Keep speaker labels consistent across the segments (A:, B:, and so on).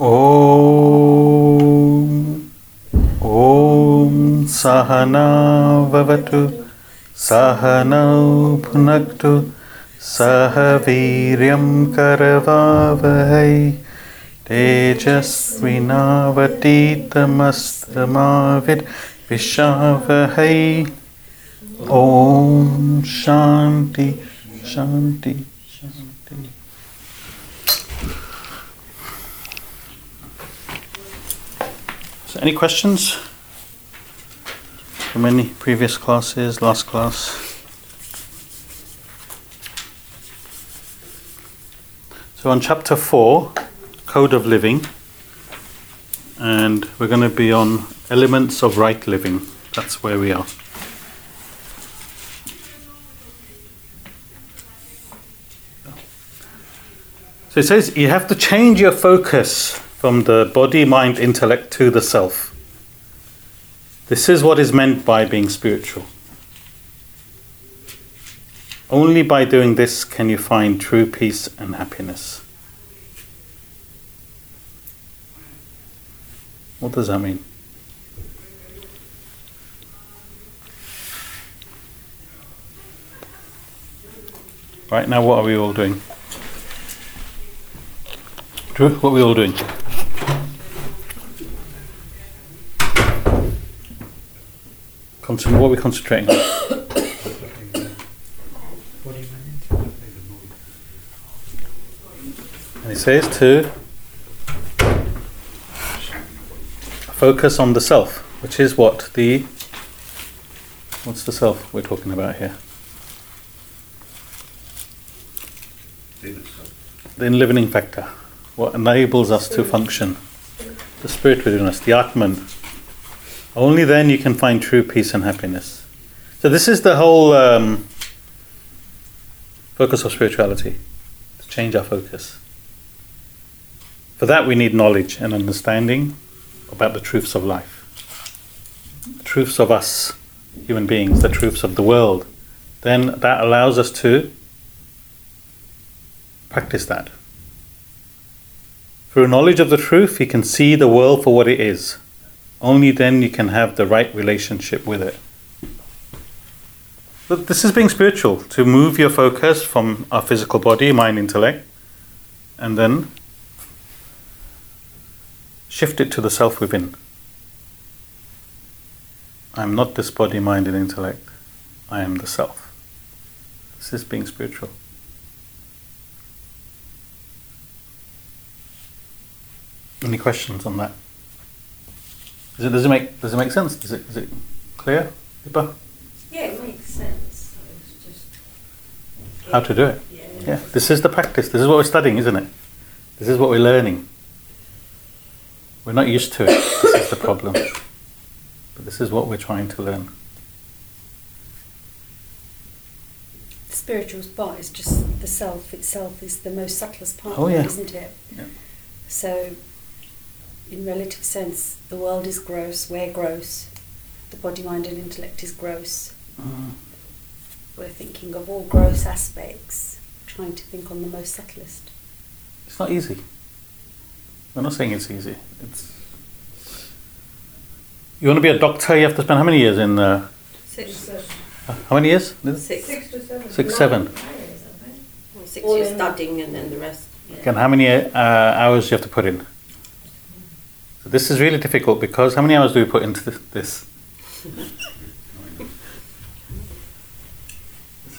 A: ॐ ॐ सहना भवतु सहनौ भुनक्तु सह वीर्यं करवावहै। तेजस्विनावतीतमस्तमाविद्विषावहै ॐ शान्ति शान्ति So any questions from any previous classes, last class? So on chapter 4, Code of Living, and we're going to be on elements of right living. That's where we are. So it says you have to change your focus from the body, mind, intellect to the self. This is what is meant by being spiritual. Only by doing this can you find true peace and happiness. What does that mean? Right now, what are we all doing? Drew, what are we all doing? Concent- what are we concentrating on? And it says to focus on the self, which is what the what's the self we're talking about here? The enlivening factor, what enables us to function, the spirit within us, the Atman. Only then you can find true peace and happiness. So this is the whole um, focus of spirituality, to change our focus. For that, we need knowledge and understanding about the truths of life, the truths of us, human beings, the truths of the world. Then that allows us to practice that. Through knowledge of the truth, you can see the world for what it is. Only then you can have the right relationship with it. But this is being spiritual, to move your focus from our physical body, mind, intellect, and then shift it to the self within. I am not this body, mind, and intellect. I am the self. This is being spiritual. Any questions on that? Does it, does it make does it make sense? Is it is it clear, Iba?
B: Yeah, it makes sense. It's just
A: How to do it?
B: Yeah.
A: Yeah. This is the practice. This is what we're studying, isn't it? This is what we're learning. We're not used to it. This is the problem. But this is what we're trying to learn.
C: The spiritual spot is just the self itself is the most subtlest part
A: Oh,
C: of
A: yeah.
C: it, isn't it?
A: Yeah.
C: So, in relative sense, the world is gross, we're gross, the body, mind, and intellect is gross.
A: Mm.
C: We're thinking of all gross aspects, trying to think on the most subtlest.
A: It's not easy. I'm not saying it's easy. It's you want to be a doctor. You have to spend how many years in? Uh,
B: Six,
A: how many years?
B: six, six to seven.
A: Six, seven.
B: Well, six
C: All
B: years studying and then the rest. yeah.
A: And how many uh, hours you have to put in? This is really difficult because how many hours do we put into this?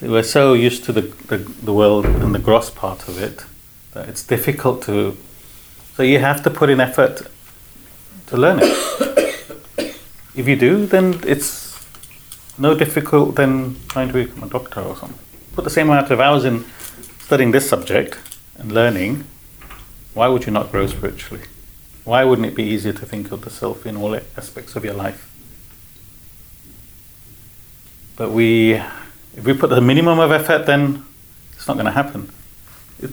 A: We're so used to the, the, the world and the gross part of it that it's difficult to. So you have to put in effort to learn it. if you do, then it's no difficult than trying to become a doctor or something. Put the same amount of hours in studying this subject and learning, why would you not grow spiritually? Why wouldn't it be easier to think of the self in all aspects of your life? But we, if we put the minimum of effort, then it's not going to happen. It,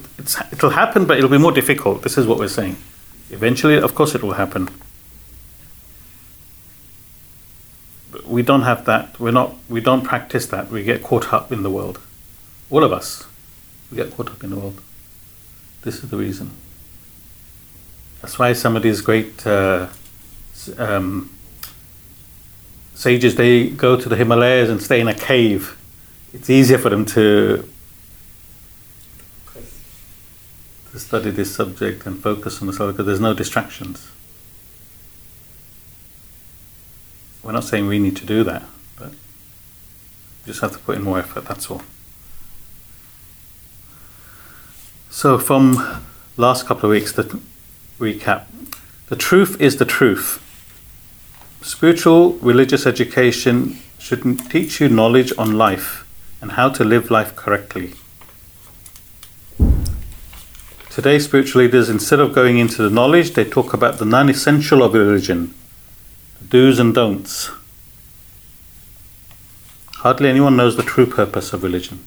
A: it'll happen, but it'll be more difficult. This is what we're saying. Eventually, of course, it will happen. But we don't have that. We're not. We don't practice that. We get caught up in the world. All of us, we get caught up in the world. This is the reason. That's why some of these great uh, um, sages they go to the Himalayas and stay in a cave. It's easier for them to to study this subject and focus on the subject because there's no distractions. We're not saying we need to do that, but you just have to put in more effort, that's all. So, from last couple of weeks, the recap the truth is the truth. Spiritual religious education should teach you knowledge on life and how to live life correctly. Today, spiritual leaders, instead of going into the knowledge, they talk about the non essential of religion, the do's and don'ts. Hardly anyone knows the true purpose of religion.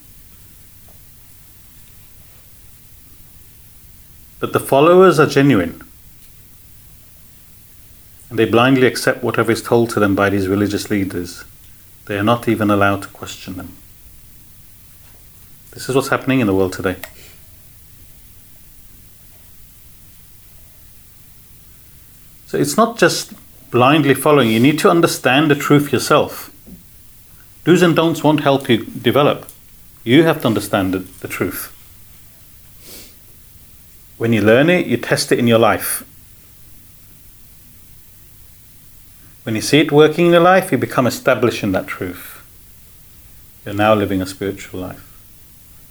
A: But the followers are genuine. And they blindly accept whatever is told to them by these religious leaders. They are not even allowed to question them. This is what's happening in the world today. So it's not just blindly following, you need to understand the truth yourself. Do's and don'ts won't help you develop. You have to understand the, the truth. When you learn it, you test it in your life. When you see it working in your life, you become established in that truth. You're now living a spiritual life.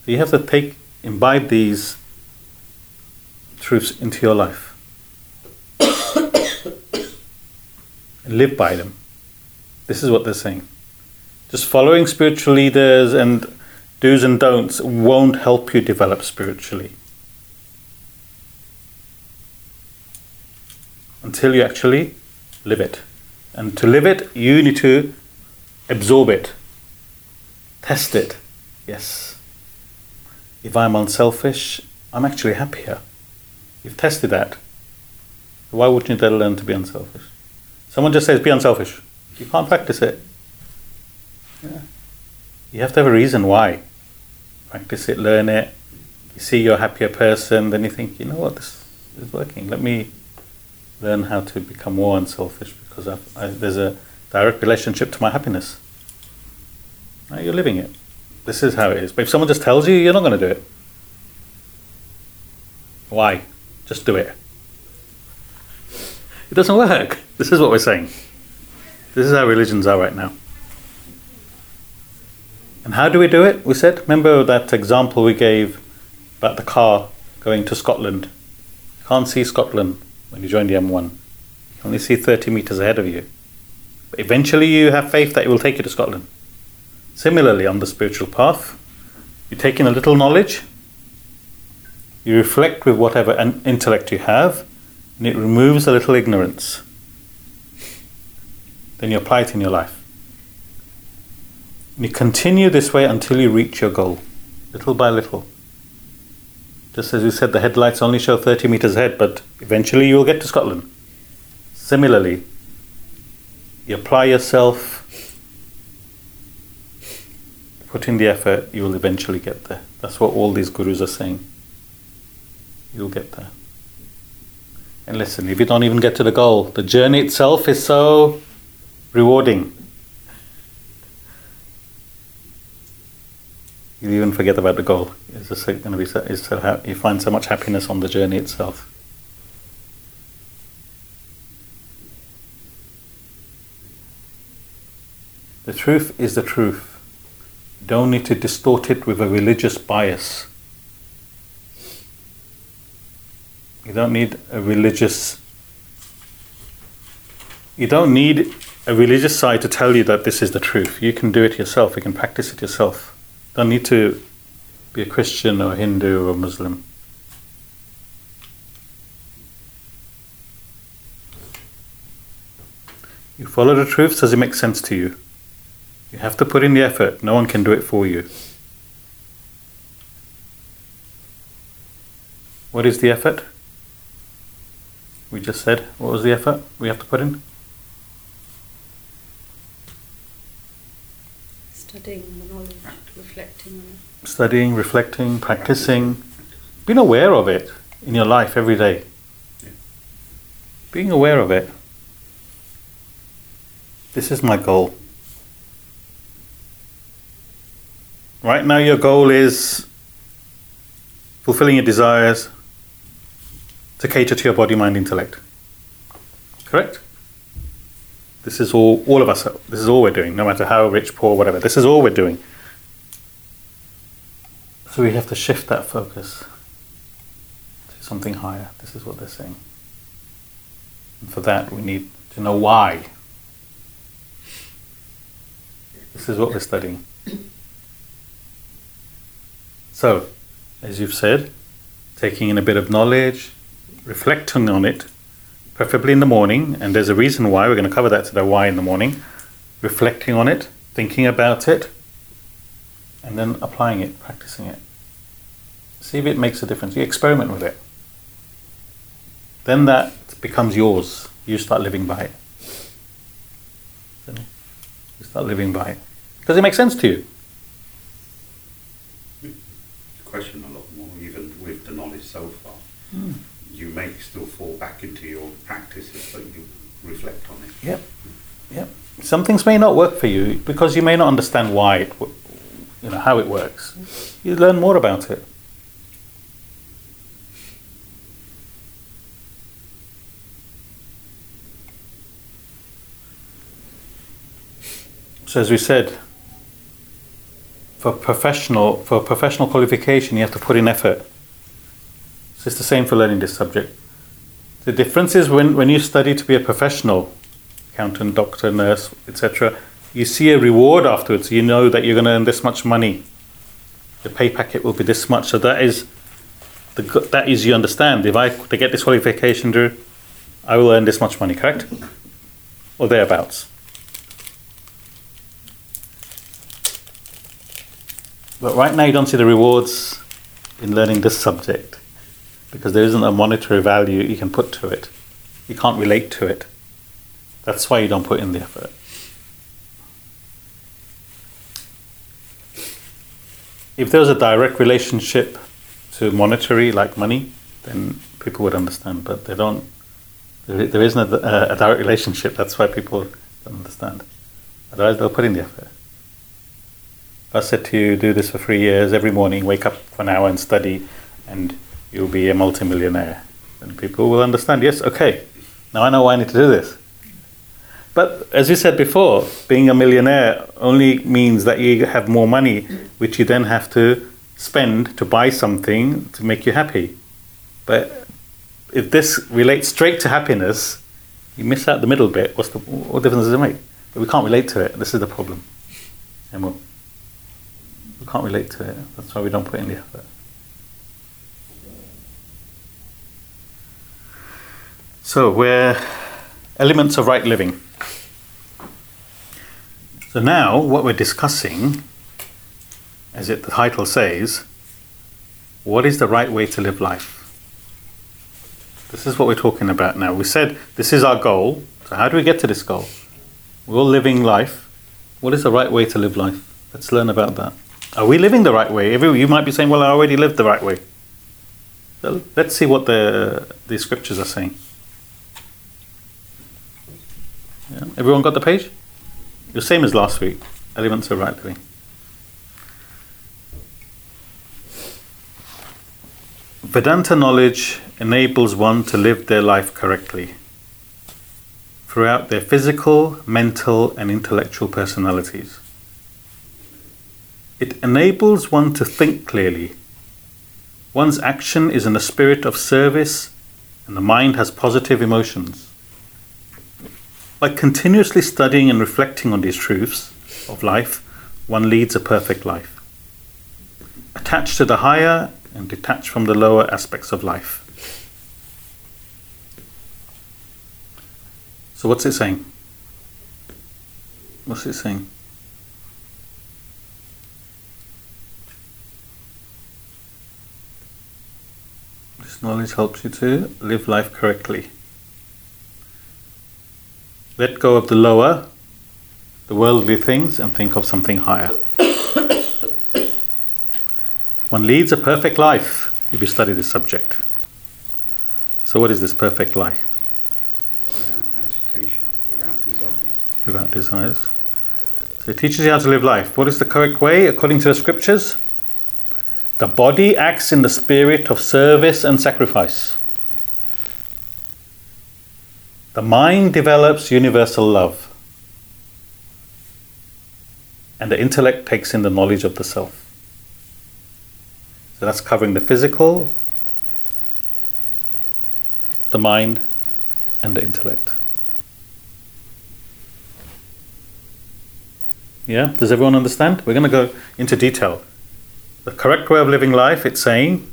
A: So you have to take, imbibe these truths into your life. and live by them. This is what they're saying. Just following spiritual leaders and do's and don'ts won't help you develop spiritually. Until you actually live it. And to live it, you need to absorb it, test it. Yes. If I'm unselfish, I'm actually happier. You've tested that. Why wouldn't you learn to be unselfish? Someone just says, be unselfish. You can't practice it. Yeah. You have to have a reason why. Practice it, learn it. You see you're a happier person, then you think, you know what, this is working. Let me learn how to become more unselfish because I've, I, there's a direct relationship to my happiness. Now you're living it. This is how it is. But if someone just tells you, you're not going to do it. Why? Just do it. It doesn't work. This is what we're saying. This is how religions are right now. And how do we do it? We said, remember that example we gave about the car going to Scotland? You can't see Scotland when you join the M1. You only see 30 metres ahead of you. But eventually you have faith that it will take you to Scotland. Similarly, on the spiritual path, you take in a little knowledge, you reflect with whatever an- intellect you have, and it removes a little ignorance. Then you apply it in your life. And you continue this way until you reach your goal, little by little. Just as you said, the headlights only show 30 meters ahead, but eventually you will get to Scotland. Similarly, you apply yourself, put in the effort, you will eventually get there. That's what all these gurus are saying. You'll get there. And listen, if you don't even get to the goal, the journey itself is so rewarding. You even forget about the goal. It's just going to be so, it's so ha- you find so much happiness on the journey itself. The truth is the truth. You don't need to distort it with a religious bias. You don't need a religious. You don't need a religious side to tell you that this is the truth. You can do it yourself. You can practice it yourself. Don't need to be a Christian or a Hindu or a Muslim. You follow the truth. Does it make sense to you? You have to put in the effort. No one can do it for you. What is the effort? We just said, what was the effort we have to put in?
C: Studying the knowledge, reflecting on.
A: Studying, reflecting, practicing, being aware of it in your life every day. being aware of it. This is my goal. Right now, your goal is fulfilling your desires to cater to your body, mind, intellect. Correct? This is all, all of us, this is all we're doing, no matter how rich, poor, whatever. This is all we're doing. So we have to shift that focus to something higher. This is what they're saying. And for that, we need to know why. This is what we're studying. So, as you've said, taking in a bit of knowledge, reflecting on it, preferably in the morning, and there's a reason why, we're going to cover that today why in the morning, reflecting on it, thinking about it, and then applying it, practicing it. See if it makes a difference. You experiment with it. Then that becomes yours. You start living by it. You start living by it. Does it make sense to you?
D: question a lot more, even with the knowledge so far.
A: Mm.
D: You may still fall back into your practices, but you reflect on it.
A: Yep. Yep. Some things may not work for you because you may not understand why it, you know, how it works. You learn more about it. So as we said, for professional for professional qualification you have to put in effort. So it's the same for learning this subject. The difference is when, when you study to be a professional, accountant, doctor, nurse, etc., you see a reward afterwards. You know that you're going to earn this much money. The pay packet will be this much. So that is the, that is you understand. If I to get this qualification, Drew, I will earn this much money, correct? Or thereabouts. But right now, you don't see the rewards in learning this subject because there isn't a monetary value you can put to it. You can't relate to it. That's why you don't put in the effort. If there was a direct relationship to monetary, like money, then people would understand, but they don't. There isn't a, uh, a direct relationship, that's why people don't understand. Otherwise, they'll put in the effort. I said to you, do this for three years, every morning, wake up for an hour and study, and you'll be a multimillionaire. And people will understand, yes, okay, now I know why I need to do this. But as you said before, being a millionaire only means that you have more money, which you then have to spend to buy something to make you happy. But if this relates straight to happiness, you miss out the middle bit. What's the, what difference does it make? But we can't relate to it. This is the problem. And we'll we can't relate to it. That's why we don't put in the effort. So we're elements of right living. So now what we're discussing, as it the title says, what is the right way to live life? This is what we're talking about now. We said this is our goal. So how do we get to this goal? We're all living life. What is the right way to live life? Let's learn about that. Are we living the right way? You might be saying, well, I already lived the right way. So let's see what the, the scriptures are saying. Yeah. Everyone got the page? The same as last week. Elements of right. Vedanta knowledge enables one to live their life correctly throughout their physical, mental, and intellectual personalities. It enables one to think clearly. One's action is in a spirit of service, and the mind has positive emotions. By continuously studying and reflecting on these truths of life, one leads a perfect life, attached to the higher and detached from the lower aspects of life. So, what's it saying? What's it saying? This knowledge helps you to live life correctly. Let go of the lower, the worldly things, and think of something higher. One leads a perfect life if you study this subject. So, what is this perfect life? Without agitation, without desires. Without desires. So, it teaches you how to live life. What is the correct way according to the scriptures? The body acts in the spirit of service and sacrifice. The mind develops universal love. And the intellect takes in the knowledge of the self. So that's covering the physical, the mind, and the intellect. Yeah, does everyone understand? We're going to go into detail. The correct way of living life, it's saying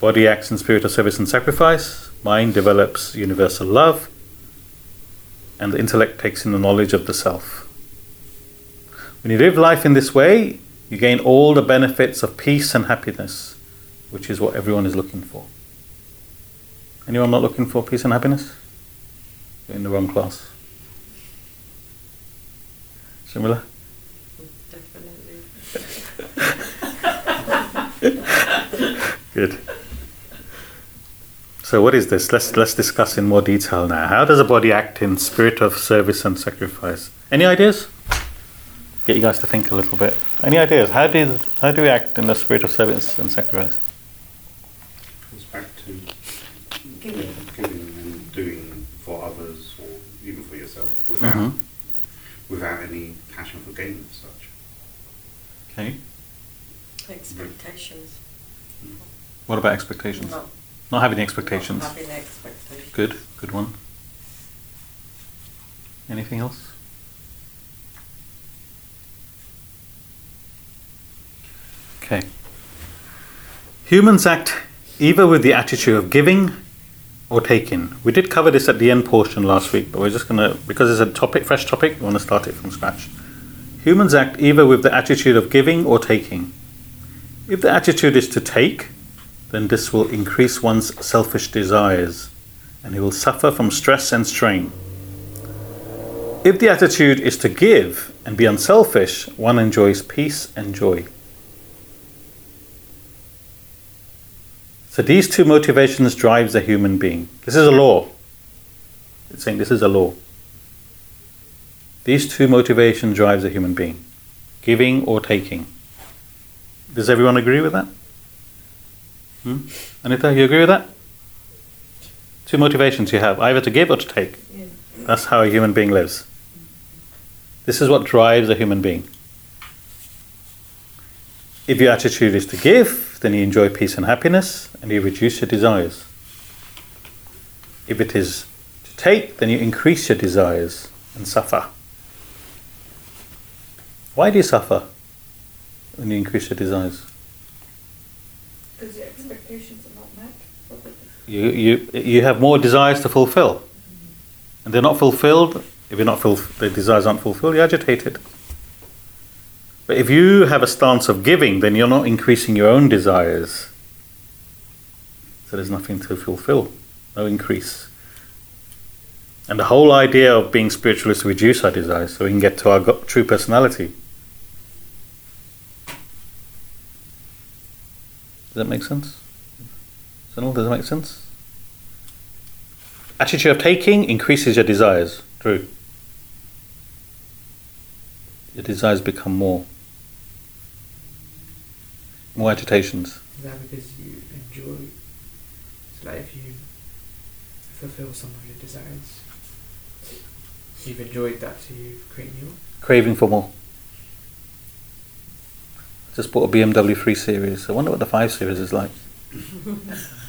A: body acts in spirit of service and sacrifice, mind develops universal love, and the intellect takes in the knowledge of the self. When you live life in this way, you gain all the benefits of peace and happiness, which is what everyone is looking for. Anyone not looking for peace and happiness? You're in the wrong class. Similar? Definitely. Good. So what is this? Let's let's discuss in more detail now. How does a body act in spirit of service and sacrifice? Any ideas? Get you guys to think a little bit. Any ideas? How do how do we act in the spirit of service and sacrifice?
D: Goes back to
C: Giving.
D: giving and doing for others or even for yourself without,
A: Mhm.
D: without any passion for gain as such.
A: Okay.
B: Expectations.
A: What about expectations?
B: Not,
A: Not having expectations.
B: not having expectations.
A: Good. Good one. Anything else? Okay. Humans act either with the attitude of giving or taking. We did cover this at the end portion last week, but we're just going to, because it's a topic, fresh topic, we want to start it from scratch. Humans act either with the attitude of giving or taking. If the attitude is to take, then this will increase one's selfish desires and he will suffer from stress and strain. If the attitude is to give and be unselfish, one enjoys peace and joy. So these two motivations drives a human being. This is a law. It's saying this is a law. These two motivations drives a human being, giving or taking. Does everyone agree with that? Hmm? Anita, you agree with that? Two motivations you have, either to give or to take.
B: Yeah.
A: That's how a human being lives. This is what drives a human being. If your attitude is to give, then you enjoy peace and happiness and you reduce your desires. If it is to take, then you increase your desires and suffer. Why do you suffer when you increase your desires?
E: Because the expectations are not met. probably.
A: You, you, you have more desires to fulfill. And they're not fulfilled. If you're not fulf- the desires aren't fulfilled, you're agitated. But if you have a stance of giving, then you're not increasing your own desires. So there's nothing to fulfill, no increase. And the whole idea of being spiritual is to reduce our desires so we can get to our go- true personality. Does that make sense? Does that make sense? Attitude of taking increases your desires. True. Your desires become more. More agitations.
F: Is that because you enjoy? So like if you fulfill some of your desires, you've enjoyed that, so you create new.
A: Craving for more. Just bought a BMW 3 Series. I wonder what the 5 Series is like.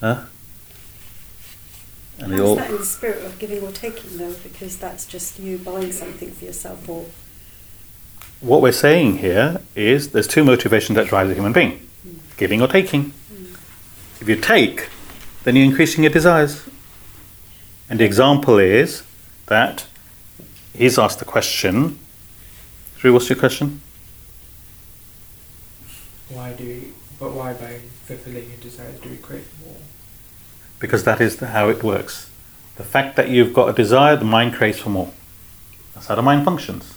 A: huh? And they
C: How's
A: all.
C: that in the spirit of giving or taking though? Because that's just you buying something for yourself or
A: What we're saying here is there's two motivations that drive the human being hmm. giving or taking. Hmm. If you take, then you're increasing your desires. And the example is that he's asked the question. Drew, what's your question?
F: Why do? We, but why by fulfilling your desires do we create more?
A: Because that is how it works. The fact that you've got a desire, the mind craves for more. That's how the mind functions.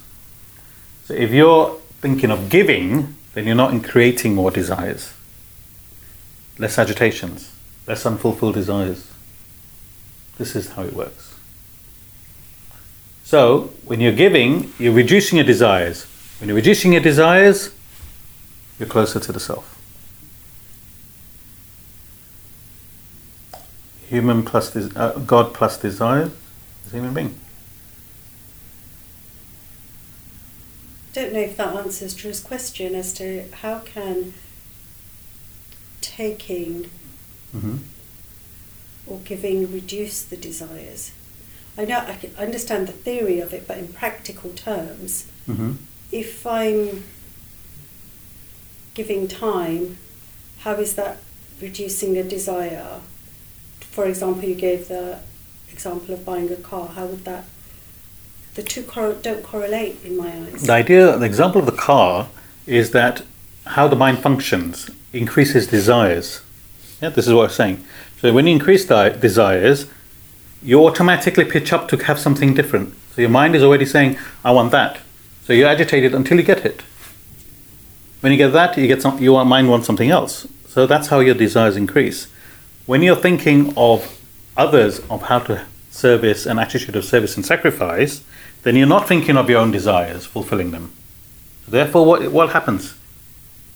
A: So if you're thinking of giving, then you're not in creating more desires. Less agitations, less unfulfilled desires. This is how it works. So, when you're giving, you're reducing your desires. When you're reducing your desires, you're closer to the self. Human plus des- uh, God plus desire is a human being.
C: I don't know if that answers Drew's question as to how can taking
A: hmm
C: or giving reduce the desires. I know I can understand the theory of it, but in practical terms,
A: hmm
C: if I'm giving time, how is that reducing a desire? For example, you gave the example of buying a car. How would that? The two cor- don't correlate in my eyes.
A: The idea, the example of the car is that how the mind functions increases desires. Yeah, this is what I'm saying. So when you increase di- desires, you automatically pitch up to have something different. So your mind is already saying, "I want that." So you're agitated until you get it. When you get that, you get some. Your mind wants something else. So that's how your desires increase. When you're thinking of others, of how to service, an attitude of service and sacrifice, then you're not thinking of your own desires, fulfilling them. Therefore, what, what happens?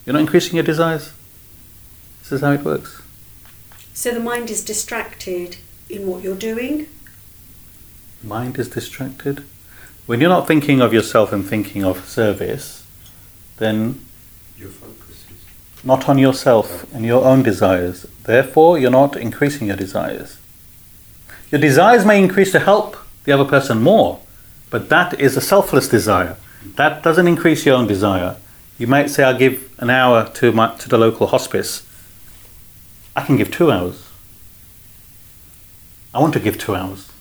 A: You're not increasing your desires. This is how it works.
C: So the mind is distracted in what you're doing.
A: Mind is distracted. When you're not thinking of yourself and thinking of service, then
D: Your focus is.
A: Not on yourself and your own desires. Therefore, you're not increasing your desires. Your desires may increase to help the other person more, but that is a selfless desire. That doesn't increase your own desire. You might say, I'll give an hour to, my, to the local hospice. I can give two hours. I want to give two hours.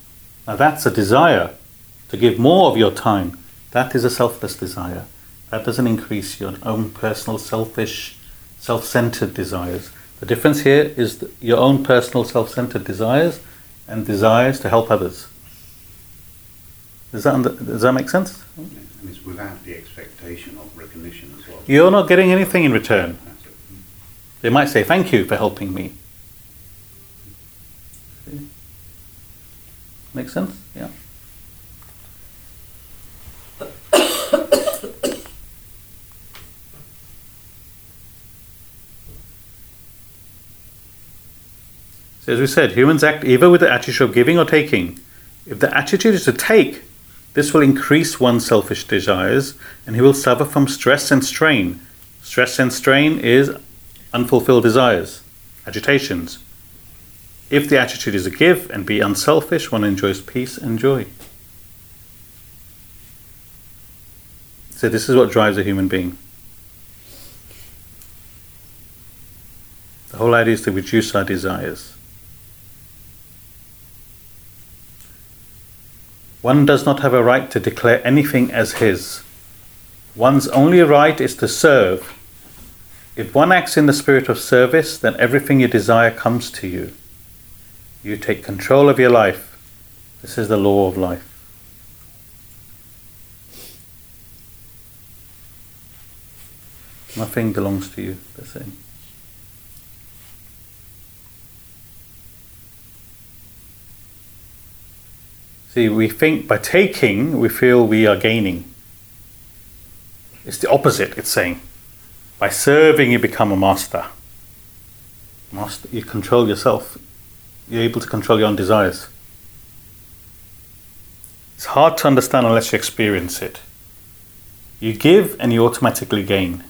A: Now, that's a desire to give more of your time. That is a selfless desire. That doesn't increase your own personal, selfish, self centered desires. The difference here is your own personal, self centered desires and desires to help others. Does that, under, does that make sense?
D: And it's without the expectation of recognition as well.
A: You're not getting anything in return. They might say, Thank you for helping me. Make sense? Yeah. So as we said, humans act either with the attitude of giving or taking. If the attitude is to take, this will increase one's selfish desires and he will suffer from stress and strain. Stress and strain is unfulfilled desires, agitations. If the attitude is to give and be unselfish, one enjoys peace and joy. So, this is what drives a human being. The whole idea is to reduce our desires. One does not have a right to declare anything as his. One's only right is to serve. If one acts in the spirit of service, then everything you desire comes to you. You take control of your life. This is the law of life. Nothing belongs to you, they're. See, we think by taking, we feel we are gaining. It's the opposite, it's saying. By serving, you become a master. Master, you control yourself. You're able to control your own desires. It's hard to understand unless you experience it. You give and you automatically gain.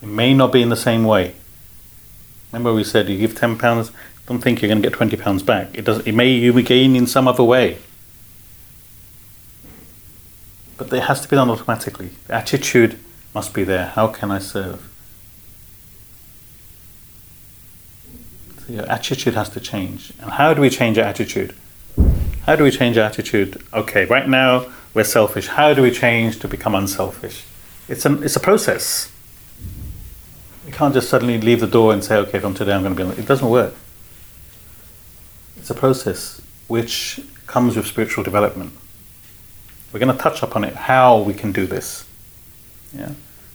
A: It may not be in the same way. Remember, we said you give ten pounds. Don't think you're going to get twenty pounds back. It does. It may you gain in some other way. But it has to be done automatically. The attitude must be there. How can I serve? So your attitude has to change. And how do we change our attitude? How do we change our attitude? Okay, right now we're selfish. How do we change to become unselfish? It's a, it's a process. Can't just suddenly leave the door and say, okay, from today I'm going to be. It doesn't work. It's a process which comes with spiritual development. We're going to touch upon it, how we can do this. Yeah.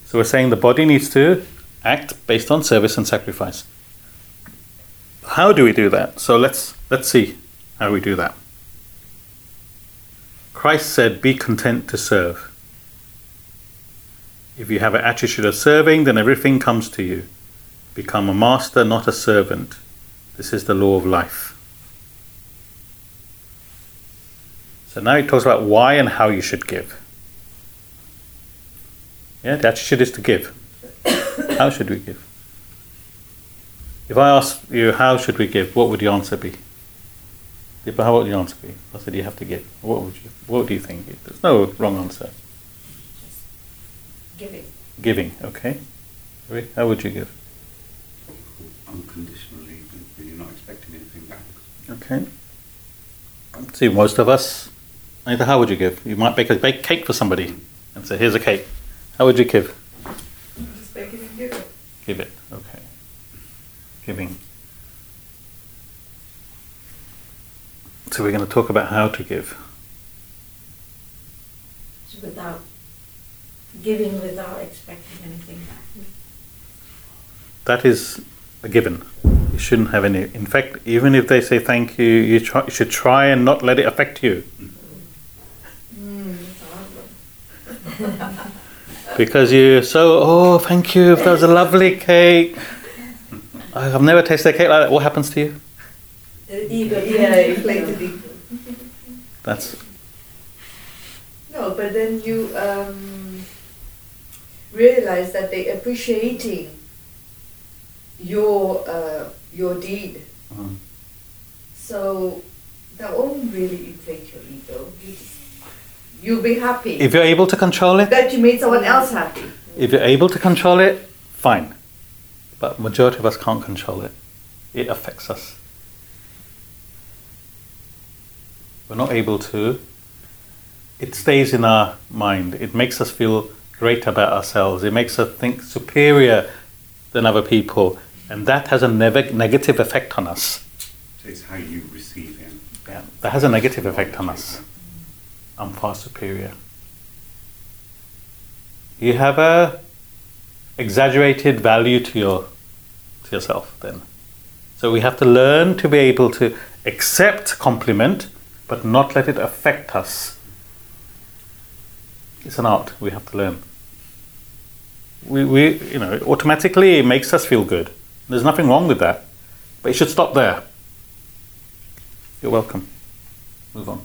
A: So we're saying the body needs to act based on service and sacrifice. How do we do that? So let's let's see how we do that. Christ said, Be content to serve. If you have an attitude of serving, then everything comes to you. Become a master, not a servant. This is the law of life. So now he talks about why and how you should give. Yeah, the attitude is to give. how should we give? If I ask you, how should we give, what would your answer be? How would your answer be? I said you have to give. What would you? What do you think? There's no wrong answer.
B: Giving.
A: Giving, okay. Rick, How would you give?
D: Unconditionally, when you're not expecting anything back.
A: Okay. See, most of us, either how would you give? You might bake a bake cake for somebody and say, "Here's a cake." How would you give?
E: Just make it and give it.
A: Give it. Okay. Giving. So we're going to talk about how to give.
B: Without, giving without expecting anything back.
A: That is a given. You shouldn't have any. In fact, even if they say thank you, you, try, you should try and not let it affect you.
B: Mm, it's a hard one.
A: Because you're so, oh, thank you, that was a lovely cake. I've never tasted a cake like that. What happens to you?
B: The ego.
E: Yeah, inflated ego.
A: That's
E: No, but then you um, realize that they're appreciating your uh, your deed.
A: Mhm.
E: So that won't really inflate your ego. You just, you'll be happy
A: if you're able to control it.
E: that you made someone else happy.
A: If you're able to control it, fine. But majority of us can't control it. It affects us. We're not able to. It stays in our mind. It makes us feel great about ourselves. It makes us think superior than other people, and that has a nev- negative effect on us.
D: So it's how you receive it.
A: Yeah, that has a negative effect on us. I'm far superior. You have a exaggerated value to your to yourself then. So we have to learn to be able to accept compliment but not let it affect us. It's an art we have to learn. We, we you know, automatically it makes us feel good. There's nothing wrong with that. But it should stop there. You're welcome. Move on.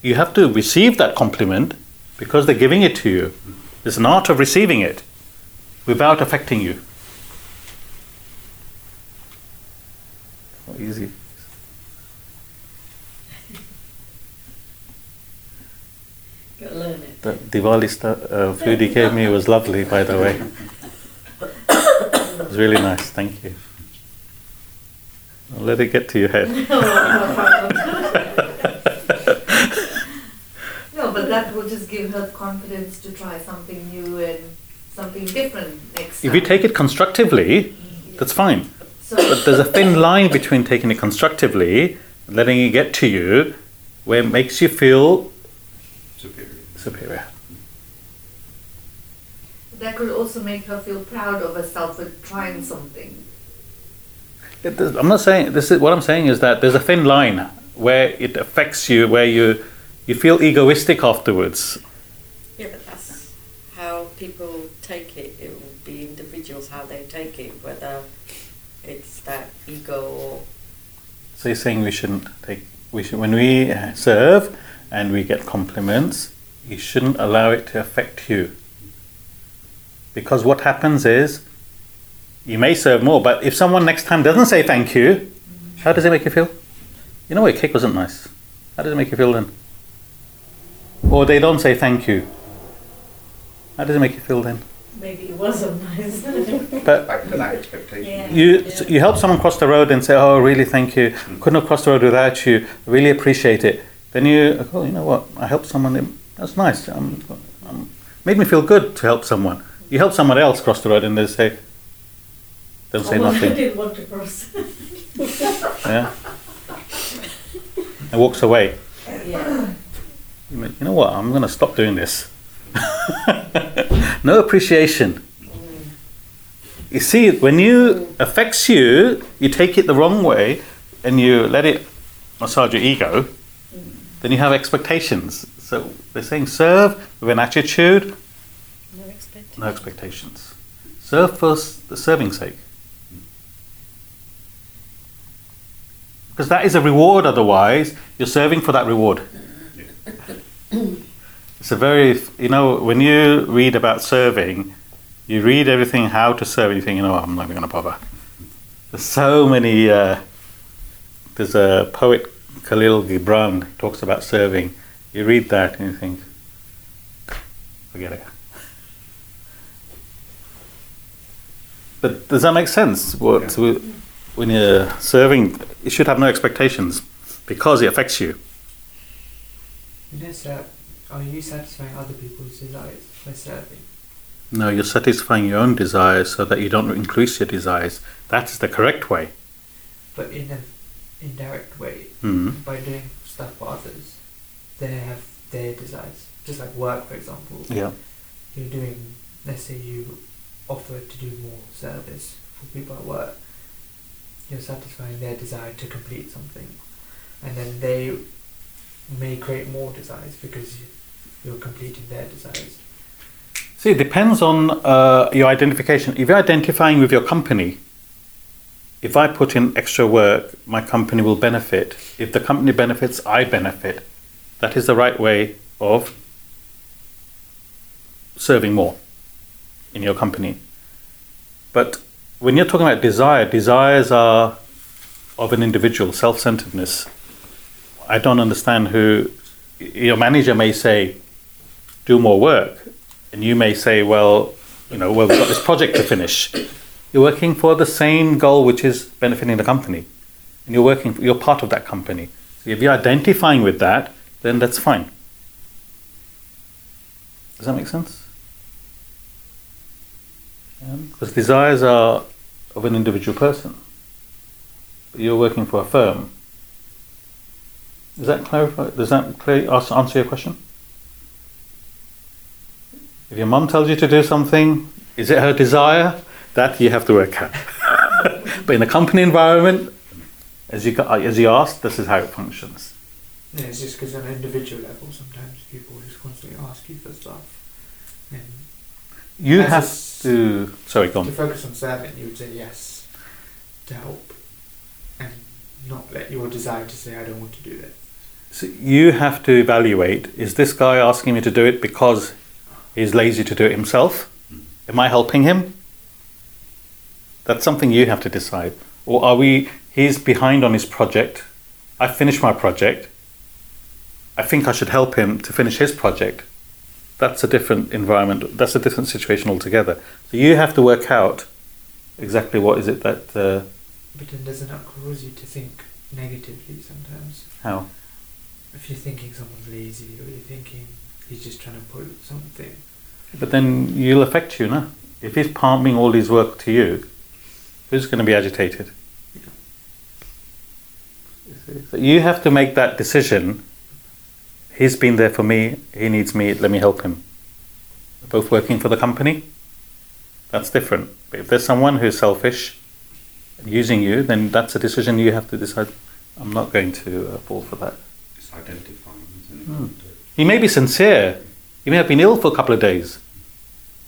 A: You have to receive that compliment because they're giving it to you. There's an art of receiving it without affecting you. Not easy.
B: Learn it.
A: The Diwali stu- uh, food he gave me was lovely, by the way. It was really nice. Thank you. I'll let it get to your head.
E: No, but that will just give her confidence to try something new and something different next time.
A: If you take it constructively, that's fine.
E: so,
A: But there's a thin line between taking it constructively, and letting it get to you, where it makes you feel
D: Superior.
A: superior.
E: that could also make her feel proud of herself for trying something.
A: It does- I'm not saying this is what I'm saying is that there's a thin line where it affects you, where you you feel egoistic afterwards.
G: Yeah, but that's how people take it. It will be individuals how they take it, whether it's that ego or
A: So you're saying we shouldn't take we should when we uh, serve and we get compliments, you shouldn't allow it to affect you. Because what happens is you may serve more, but if someone next time doesn't say thank you, how does it make you feel? You know what, cake wasn't nice. How does it make you feel then? Or they don't say thank you. How does it make you feel then?
B: Maybe it wasn't nice.
A: But
D: Back to that expectation.
B: Yeah.
A: you so you help someone cross the road and say, "Oh, really? Thank you. Couldn't have crossed the road without you. Really appreciate it." Then you, oh, you know what? I helped someone. That's nice. Um, um, made me feel good to help someone. You help someone else cross the road and they say, "Don't say
B: Oh, I
A: nothing."
B: didn't want to cross.
A: Yeah. And walks away.
B: yeah.
A: You mean, you know what? I'm going to stop doing this. no appreciation. You see, when you affects you, you take it the wrong way, and you let it massage your ego. then you have expectations. So they're saying serve with an attitude,
C: No expectation.
A: no expectations. Serve for the serving's sake. Because that is a reward, otherwise, you're serving for that reward. It's a very, you know, when you read about serving, you read everything how to serve, and you think, you know, I'm not even going to bother. There's so many. Uh, there's a poet, Khalil Gibran, talks about serving. You read that and you think, forget it. But does that make sense? What
D: Yeah.
A: when you're serving, you should have no expectations because it affects you.
F: Yes, uh, are you satisfying other people's desires by serving?
A: No, you're satisfying your own desires so that you don't increase your desires. That's the correct way.
F: But in an indirect way,
A: Mm.
F: by doing stuff for others, they have their desires. Just like work, for example.
A: Yeah.
F: You're doing, let's say you offer to do more service for people at work. You're satisfying their desire to complete something. And then they may create more desires because you- you're completing their desires.
A: See, it depends on uh, your identification. If you're identifying with your company, if I put in extra work, my company will benefit. If the company benefits, I benefit. That is the right way of serving more in your company. But when you're talking about desire, desires are of an individual, self centeredness. I don't understand who your manager may say, do more work, and you may say, well, you know, well, we've got this project to finish. You're working for the same goal, which is benefiting the company, and you're working, you're part of that company. So if you're identifying with that, then that's fine. Does that make sense? Because desires are of an individual person, but you're working for a firm. Does that clarify? Does that clear, answer your question? If your mum tells you to do something, is it her desire? That you have to work out. but in a company environment, as you as you asked, this is how it functions.
F: It's just because on an individual level, sometimes people just constantly ask you for stuff. And
A: You have to. Sorry, go
F: to focus on serving, you would say yes to help and not let your desire to say, I don't want to do that.
A: So you have to evaluate: Is this guy asking me to do it because he's lazy to do it himself? Am I helping him? That's something you have to decide. Or are we? He's behind on his project. I finished my project. I think I should help him to finish his project. That's a different environment. That's a different situation altogether. So you have to work out exactly what is it that uh,
F: But then does it not that cause you to think negatively sometimes?
A: how.
F: If you're thinking someone's lazy or you're thinking he's just trying to pull something.
A: But then you'll affect you, no? If he's palming all his work to you, who's going to be agitated? See? So you have to make that decision. He's been there for me, he needs me, let me help him. We're both working for the company. That's different. But if there's someone who's selfish and using you, then that's a decision you have to decide. I'm not going to uh, fall for that.
D: It's identifying, isn't it?
A: Hmm. He may be sincere. He may have been ill for a couple of days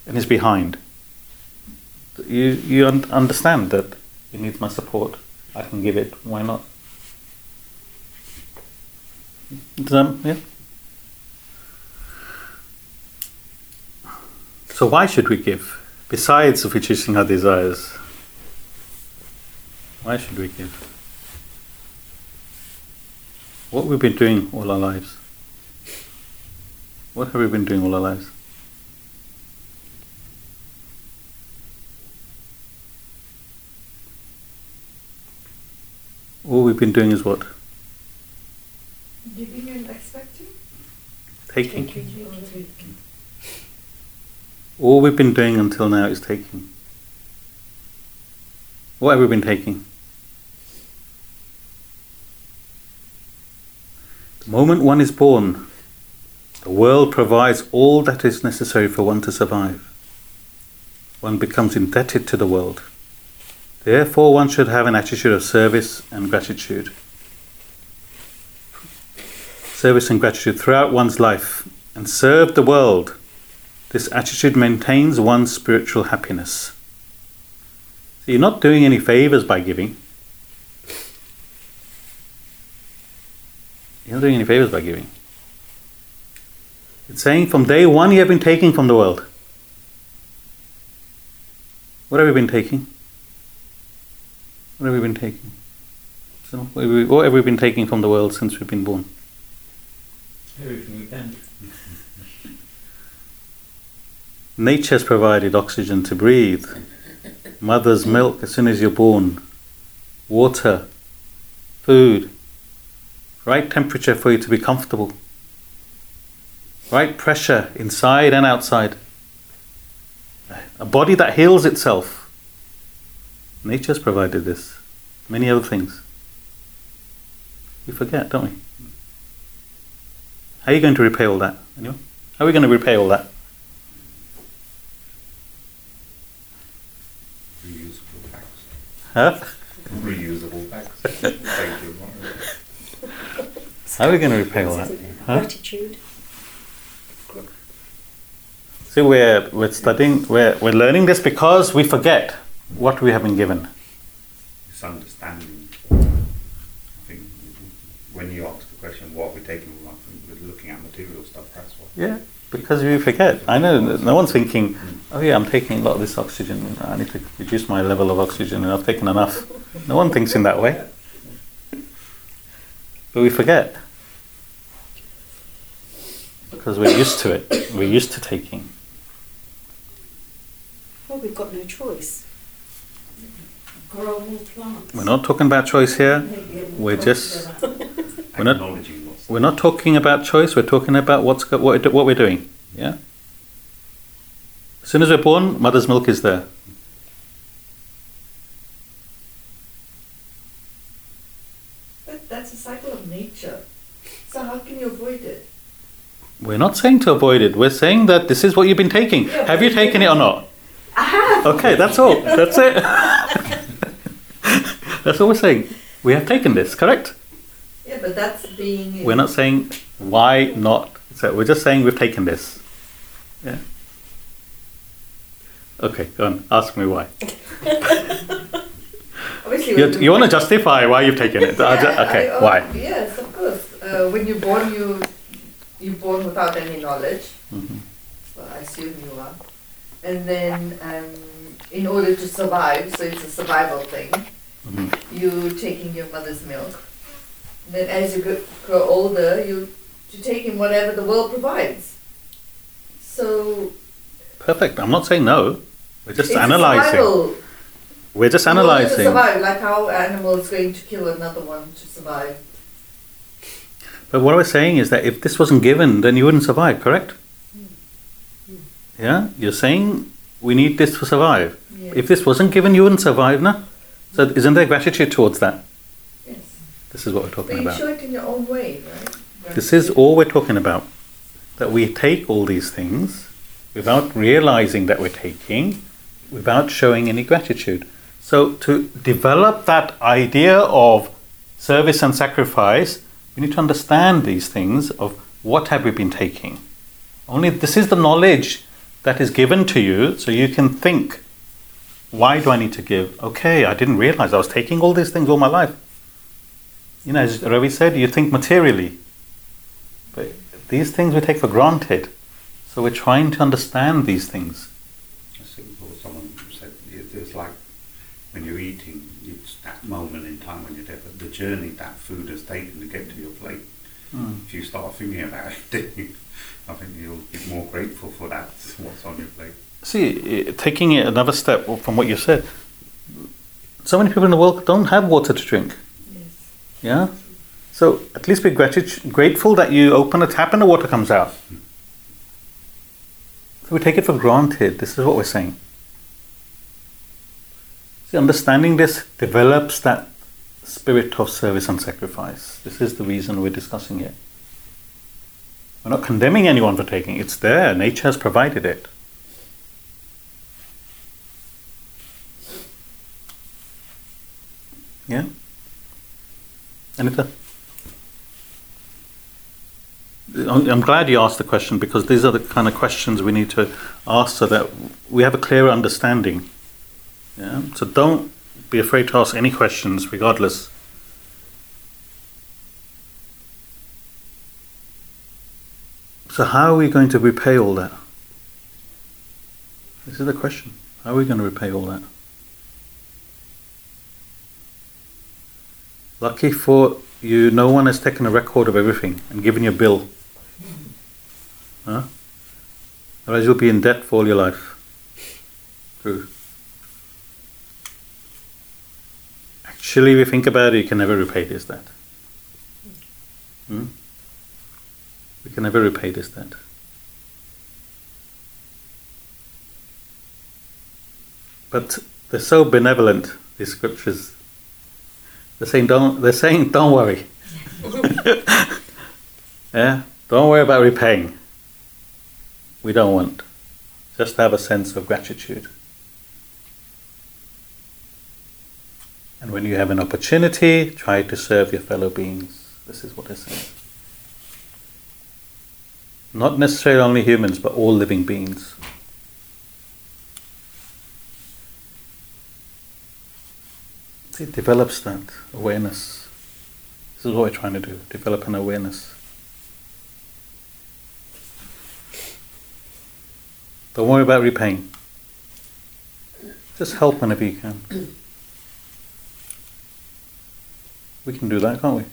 A: and is behind. You, you un- understand that he needs my support. I can give it. Why not? Does that, yeah? So why should we give? Besides reducing our desires, why should we give? What we've been doing all our lives. What have we been doing all our lives? All we've been doing is what?
E: Giving and expecting?
A: Taking. All we've been doing until now is taking. What have we been taking? The moment one is born, the world provides all that is necessary for one to survive. One becomes indebted to the world. Therefore, one should have an attitude of service and gratitude. service and gratitude throughout one's life and serve the world, this attitude maintains one's spiritual happiness. So you're not doing any favors by giving. You're not doing any favors by giving. It's saying from day one you have been taking from the world. What have we been taking? What have we been taking? So, what have we been taking from the world since we've been born?
H: Everything we can.
A: Nature has provided oxygen to breathe, mother's milk as soon as you're born, water, food, right temperature for you to be comfortable, right pressure inside and outside, a body that heals itself. Nature has provided this, many other things. We forget, don't we? How are you going to repay all that? Anyone? How are we going to repay all that?
D: Reusable bags.
A: Huh?
D: Reusable bags. Thank you.
A: How are we going to repay all that?
C: Isn't?
A: Huh?
C: Gratitude.
A: See, we're, we're studying, we're, we're learning this because we forget what we have been given.
D: It's understanding. I think when you ask the question, what are we taking from, I think we're looking at material stuff, that's what.
A: Yeah, because we forget. I know no one's thinking, mm. Oh yeah, I'm taking a lot of this oxygen. I need to reduce my level of oxygen and I've taken enough. No one thinks in that way. But we forget. Because we're used to it. We're used to taking.
C: Well, we've got no choice.
B: Grow more plants.
A: We're not talking about choice here.
B: Maybe it will
A: We're just- We're not- We're not talking about choice. We're talking about what's what we're doing. Yeah. As soon as we're born, mother's milk is there.
E: But that's a cycle of nature. So how can you avoid it?
A: We're not saying to avoid it. We're saying that this is what you've been taking.
E: Yeah,
A: Have you taken it or not?
E: I have.
A: Okay, that's all. That's it. that's all we're saying. We have taken this, correct?
E: Yeah, but that's being.
A: We're not saying why not. So we're just saying we've taken this. Yeah. Okay, go on. Ask me why.
E: Obviously,
A: You, you want to justify why you've taken it? Ju- okay,
E: I- oh,
A: why?
E: Yes, of course. Uh, when you're born, you you're born without any knowledge.
A: Mhm.
E: Well, I assume you are. And then, um, in order to survive, so it's a survival thing.
A: Mhm.
E: You taking your mother's milk. And then, as you grow, older, you you taking whatever the world provides. So
A: Perfect. I'm not saying no. We're just
E: it's
A: analyzing. We're just analyzing.
E: survive, like how animal is going to kill another one to survive.
A: But what we're saying is that if this wasn't given, then you wouldn't survive, correct? Hmm. Yeah? You're saying we need this to survive. If this wasn't given, you wouldn't survive, no? So hmm. isn't there gratitude towards that?
E: yes.
A: This is what we're
E: But
A: talking
E: you
A: about.
E: show it in your own way, right?
A: This is all we're talking about. That we take all these things without realizing that we're taking, without showing any gratitude. So to develop that idea of service and sacrifice, we need to understand these things of what have we been taking. Only this is the knowledge that is given to you so you can think, why do I need to give? Okay, I didn't realize I was taking all these things all my life. You know, as Ravi said, you think materially. But these things we take for granted. So we're trying to understand these things.
D: I think what someone said, it- it's like when you're eating, it's that moment in time when you're there, but the journey that food has taken to get to your plate. Hmm. If you start thinking about it, I think you'll be more grateful for that, what's on your plate.
A: See, taking it another step from what you said, so many people in the world don't have water to drink.
E: Yes.
A: Yeah? So at least be grati- grateful that you open a tap and the water comes out. So we take it for granted. This is what we're saying. See, understanding this develops that spirit of service and sacrifice. This is the reason we're discussing it. We're not condemning anyone for taking it. It's there. Nature has provided it. Yeah? Anita? I'm I'm glad you asked the question because these are the kind of questions we need to ask so that we have a clearer understanding. Yeah. So don't be afraid to ask any questions, regardless. So how are we going to repay all that? This is the question. How are we going to repay all that? Lucky for you, no one has taken a record of everything and given you a bill. Huh? Otherwise, you'll be in debt for all your life. True. If you think about it, you can never repay this debt. Hmm? We can never repay this debt. But they're so benevolent, these scriptures. They're saying, don't, they're saying, don't worry. yeah? Don't worry about repaying. We don't want. Just have a sense of gratitude. And when you have an opportunity, try to serve your fellow beings. This is what it says. Not necessarily only humans, but all living beings. It develops that awareness. This is what we're trying to do develop an awareness. Don't worry about repaying. Just help whenever you can. We can do that, can't we?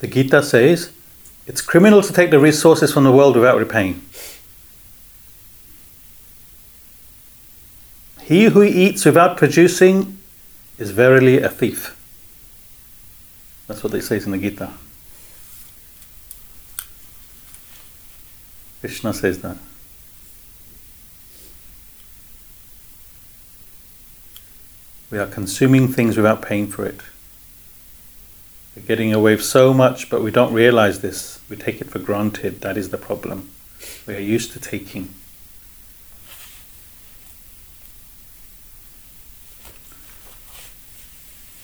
A: The Gita says it's criminal to take the resources from the world without repaying. He who eats without producing is verily a thief. That's what it says in the Gita. Krishna says that. We are consuming things without paying for it. We're getting away with so much, but we don't realize this. We take it for granted. That is the problem. We are used to taking.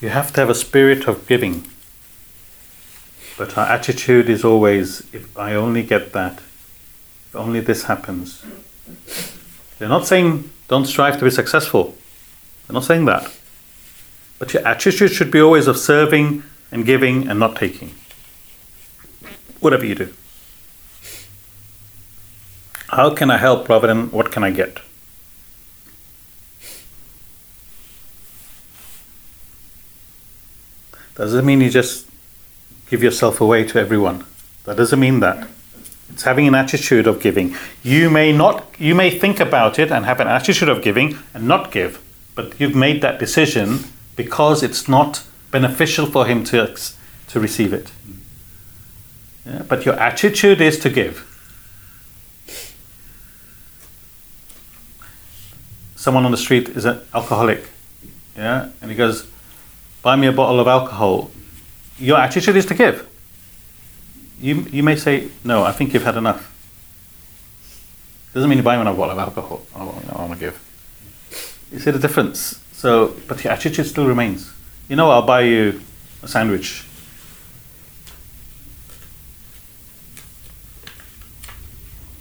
A: You have to have a spirit of giving. But our attitude is always if I only get that, if only this happens. They're not saying don't strive to be successful. They're not saying that. But your attitude should be always of serving and giving and not taking. Whatever you do. How can I help rather than what can I get? Doesn't mean you just give yourself away to everyone. That doesn't mean that. It's having an attitude of giving. You may not you may think about it and have an attitude of giving and not give, but you've made that decision because it's not beneficial for him to to receive it. Yeah, but your attitude is to give. Someone on the street is an alcoholic, yeah, and he goes, buy me a bottle of alcohol, your attitude is to give. You, you may say, no, I think you've had enough. Doesn't mean you buy me a bottle of alcohol. Oh, no, I want to give. You see the difference? So, but your attitude still remains. You know, I'll buy you a sandwich.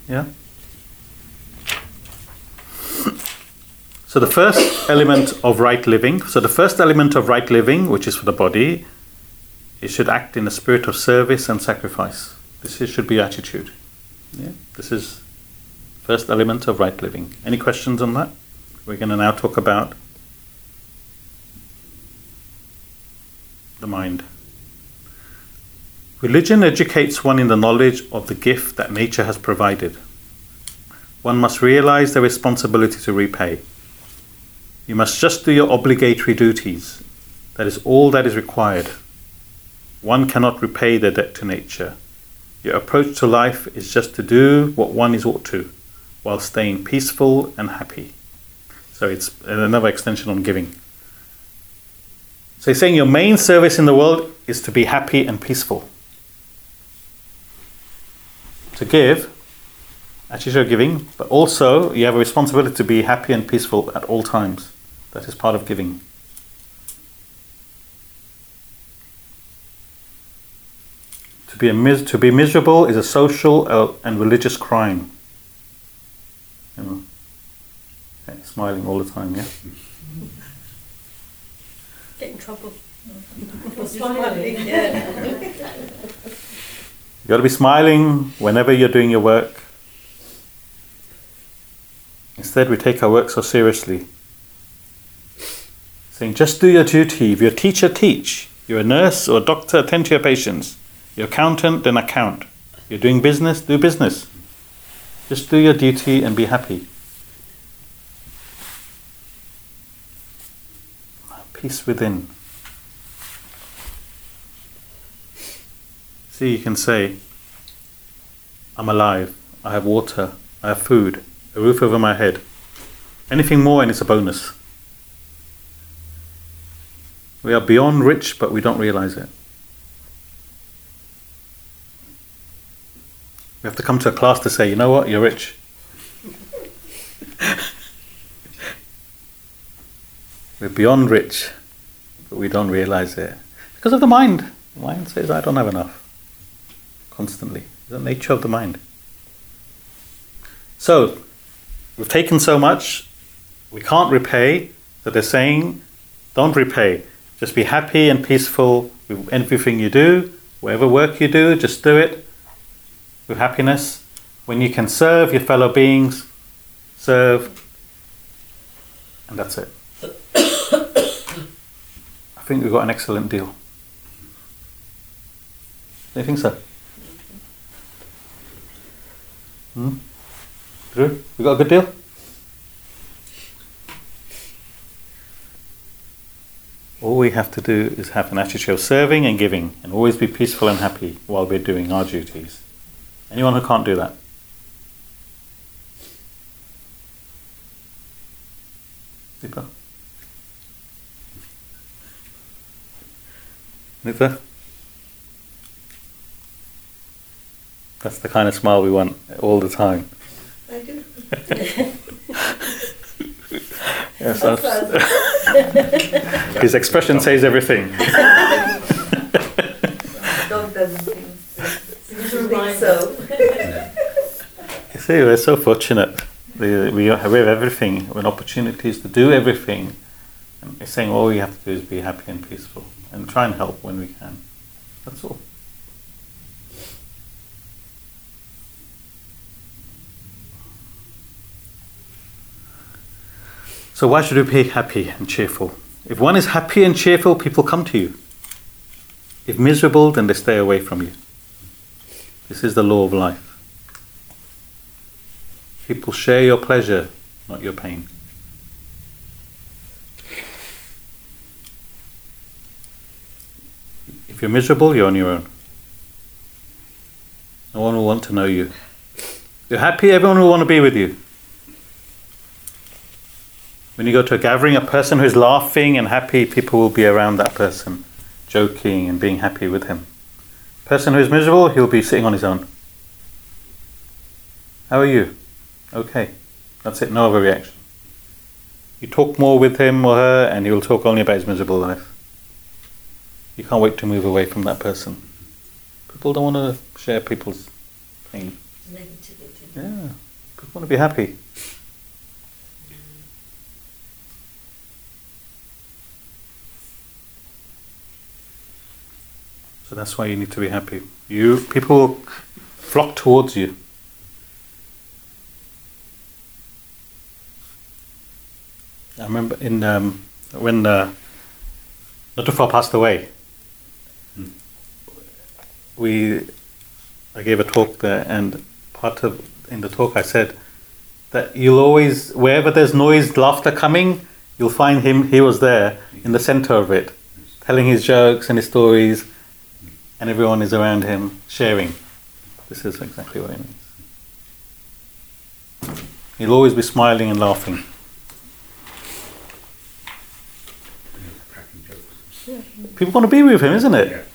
A: Yeah? So the first element of right living, so the first element of right living, which is for the body, it should act in a spirit of service and sacrifice. This is, should be attitude. Yeah? This is first element of right living. Any questions on that? We're going to now talk about the mind. Religion educates one in the knowledge of the gift that nature has provided. One must realize the responsibility to repay. You must just do your obligatory duties. That is all that is required. One cannot repay their debt to nature. Your approach to life is just to do what one is ought to, while staying peaceful and happy. So it's another extension on giving. So he's saying your main service in the world is to be happy and peaceful. To give, actually show giving, but also you have a responsibility to be happy and peaceful at all times. That is part of giving. To be, mis- to be miserable is a social uh, and religious crime. You know, smiling all the time, yeah?
C: Get in trouble.
B: For smiling.
C: Yeah.
A: You got to be smiling whenever you're doing your work. Instead, we take our work so seriously. Saying, just do your duty. If you're a teacher, teach. You're a nurse or a doctor, attend to your patients. You're accountant, then account. You're doing business, do business. Just do your duty and be happy. Peace within. See, you can say, I'm alive, I have water, I have food, a roof over my head. Anything more, and it's a bonus. We are beyond rich, but we don't realize it. We have to come to a class to say, you know what, you're rich. We're beyond rich, but we don't realize it. Because of the mind. The mind says, I don't have enough. Constantly. The nature of the mind. So, we've taken so much, we can't repay, so they're saying, don't repay. Just be happy and peaceful with everything you do, whatever work you do, just do it with happiness. When you can serve your fellow beings, serve, and that's it. Think we've got an excellent deal. Do you think so? Hmm? Drew, we got a good deal? All we have to do is have an attitude of serving and giving and always be peaceful and happy while we're doing our duties. Anyone who can't do that? Deepa? Nitha? That's the kind of smile we want all the time.
E: I do.
A: Yes, that's- his expression says everything.
E: Dog doesn't think, seems so.
A: You see, we're so fortunate. We, we have everything, we have everything, with opportunities to do everything. And it's saying all we have to do is be happy and peaceful and try and help when we can. That's all. So, why should we be happy and cheerful? If one is happy and cheerful, people come to you. If miserable, then they stay away from you. This is the law of life. People share your pleasure, not your pain. If you're miserable, you're on your own. No one will want to know you. If you're happy, everyone will want to be with you. When you go to a gathering, a person who's laughing and happy, people will be around that person, joking and being happy with him. Person who is miserable, he'll be sitting on his own. How are you? Okay. That's it, no other reaction. You talk more with him or her, and he will talk only about his miserable life. You can't wait to move away from that person. People don't want to share people's pain.
B: Negativity.
A: Yeah, people want to be happy. So that's why you need to be happy. You people flock towards you. I remember in um, when uh, Natufal passed away. We, I gave a talk there, and part of in the talk I said that you'll always wherever there's noise, laughter coming, you'll find him. He was there in the center of it, telling his jokes and his stories, and everyone is around him sharing. This is exactly what it means. He'll always be smiling and laughing. People want to be with him, isn't it?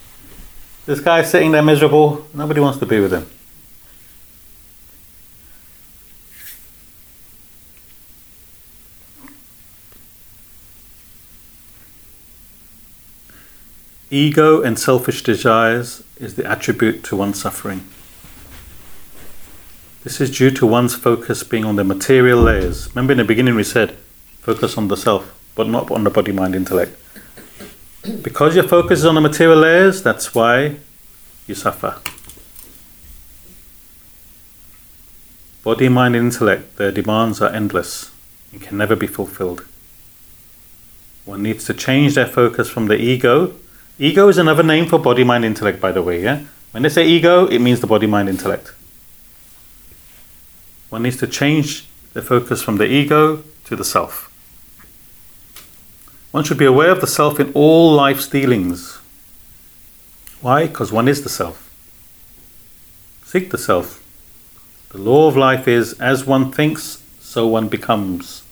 A: This guy's sitting there miserable. Nobody wants to be with him. ego and selfish desires is the attribute to one's suffering. This is due to one's focus being on the material layers. Remember in the beginning we said focus on the self, but not on the body, mind, intellect. Because your focus is on the material layers, that's why you suffer. Body, mind, and intellect, their demands are endless and can never be fulfilled. One needs to change their focus from the ego. Ego is another name for body, mind, intellect, by the way, yeah? When they say ego, it means the body, mind, intellect. One needs to change the focus from the ego to the self. One should be aware of the self in all life's dealings. Why? Because one is the self. Seek the self. The law of life is as one thinks, so one becomes.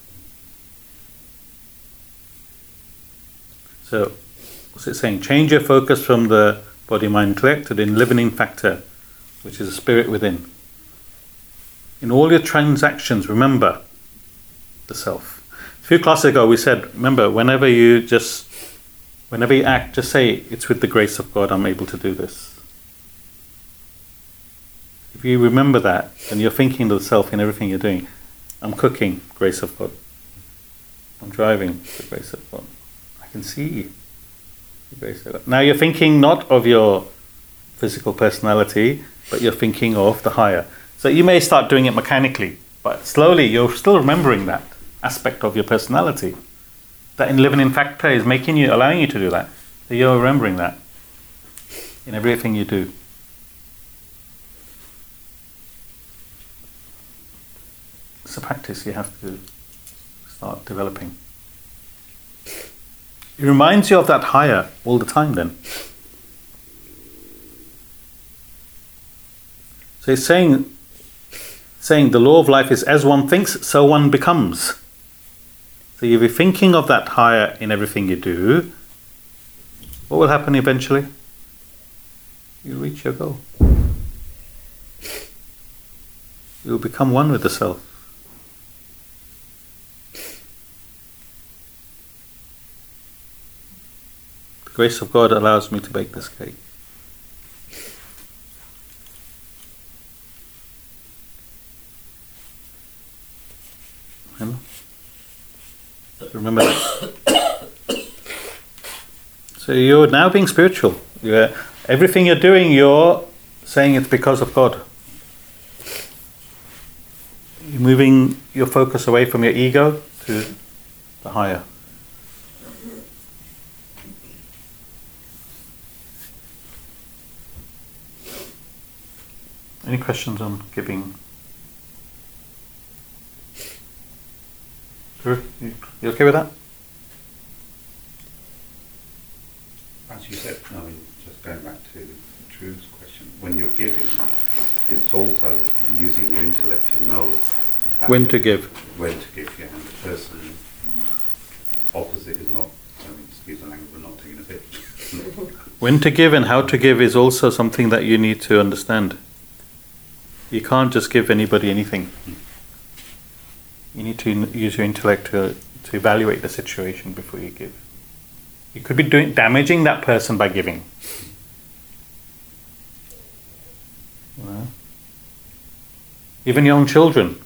A: So, what's it saying? Change your focus from the body, mind, intellect to the enlivening factor, which is the spirit within. In all your transactions, remember the self. Few classes ago, we said, remember, whenever you just, whenever you act, just say, it's with the grace of God I'm able to do this. If you remember that, and you're thinking of the self in everything you're doing, I'm cooking, grace of God. I'm driving, the grace of God. I can see the grace of God. Now you're thinking not of your physical personality, but you're thinking of the higher. So you may start doing it mechanically, but slowly you're still remembering that aspect of your personality. That enlivening factor is making you, allowing you to do that. That you're remembering that in everything you do. It's a practice you have to start developing. It reminds you of that higher all the time then. So it's saying saying the law of life is as one thinks, so one becomes. So you'll be thinking of that higher in everything you do. What will happen eventually? You'll reach your goal. You'll become one with the self. The grace of God allows me to bake this cake. Remember that. So you're now being spiritual. You're, everything you're doing, you're saying it's because of God. You're moving your focus away from your ego to the higher. Any questions on giving? You, you okay with that?
D: As you said, I mean, just going back to Drew's question, when you're giving, it's also using your intellect to know
A: When to give.
D: when to give, yeah, and the person opposite is not, I mean, excuse the language, we're not taking a bit.
A: When to give and how to give is also something that you need to understand. You can't just give anybody anything. Hmm. You need to use your intellect to, to evaluate the situation before you give. You could be doing damaging that person by giving. You know? Even own children.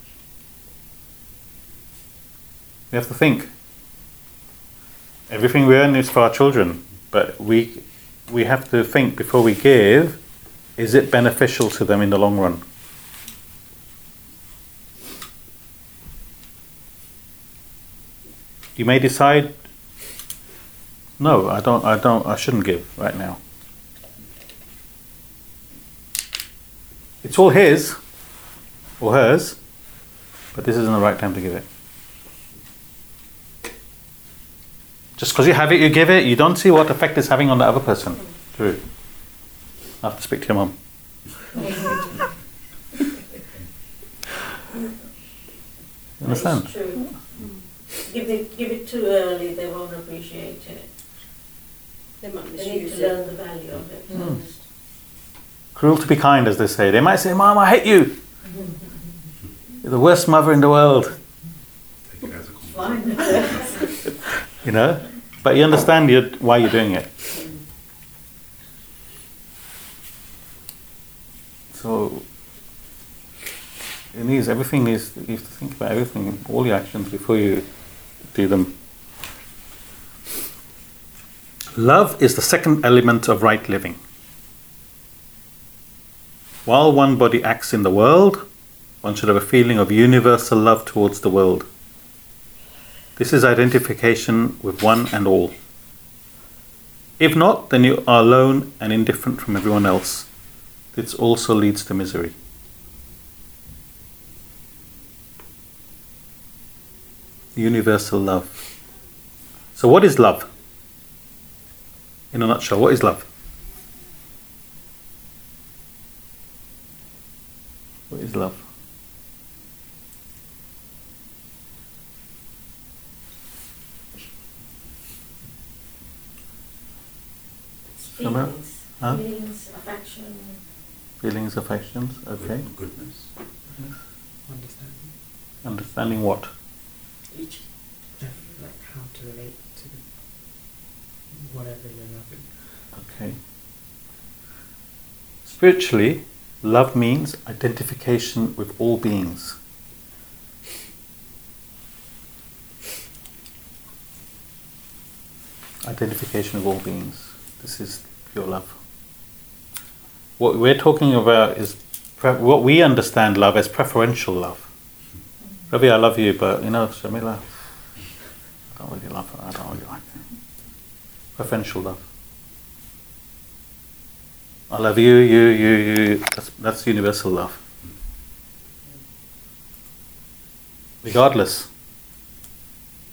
A: We have to think. Everything we earn is for our children, but we we have to think before we give: is it beneficial to them in the long run? You may decide, no, I don't, I don't, I shouldn't give right now. It's all his or hers, but this isn't the right time to give it. Just because you have it, you give it. You don't see what effect it's having on the other person. True. I have to speak to your mum. Understand?
B: if they give it too early, they won't appreciate it.
C: They might
B: They need to learn the value of it
A: Mm.
B: first.
A: Cruel to be kind, as they say. They might say, Mom, I hate you. You're the worst mother in the world, you know? But you understand you why you're doing it. So, it needs everything, needs, you have to think about everything, all your actions before you them. Love is the second element of right living. While one body acts in the world, one should have a feeling of universal love towards the world. This is identification with one and all. If not, then you are alone and indifferent from everyone else. This also leads to misery. Universal love. So, what is love? In a nutshell, what is love? What is love?
B: Feelings,
A: Huh?
B: feelings, affection,
A: Feelings, affections, okay.
D: Goodness.
F: Understanding.
A: Understanding what?
G: Each
F: like how to relate to whatever you're loving.
A: Okay. Spiritually, love means identification with all beings. Identification of all beings. This is pure love. What we're talking about is pre- what we understand love as preferential love. Ravi, I love you, but you know, Shamila, I don't really love her. I don't really like her. Preferential love. I love you, you, you, you. That's, that's universal love. Regardless.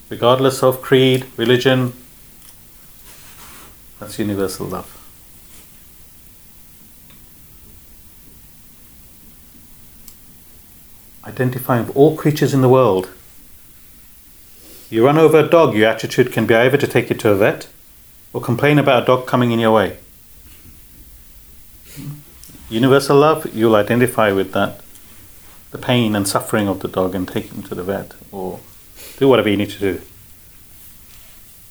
A: Regardless of creed, religion, that's universal love. Identifying with all creatures in the world. You run over a dog, your attitude can be either to take it to a vet or complain about a dog coming in your way. Universal love, you'll identify with that, the pain and suffering of the dog, and take him to the vet or do whatever you need to do.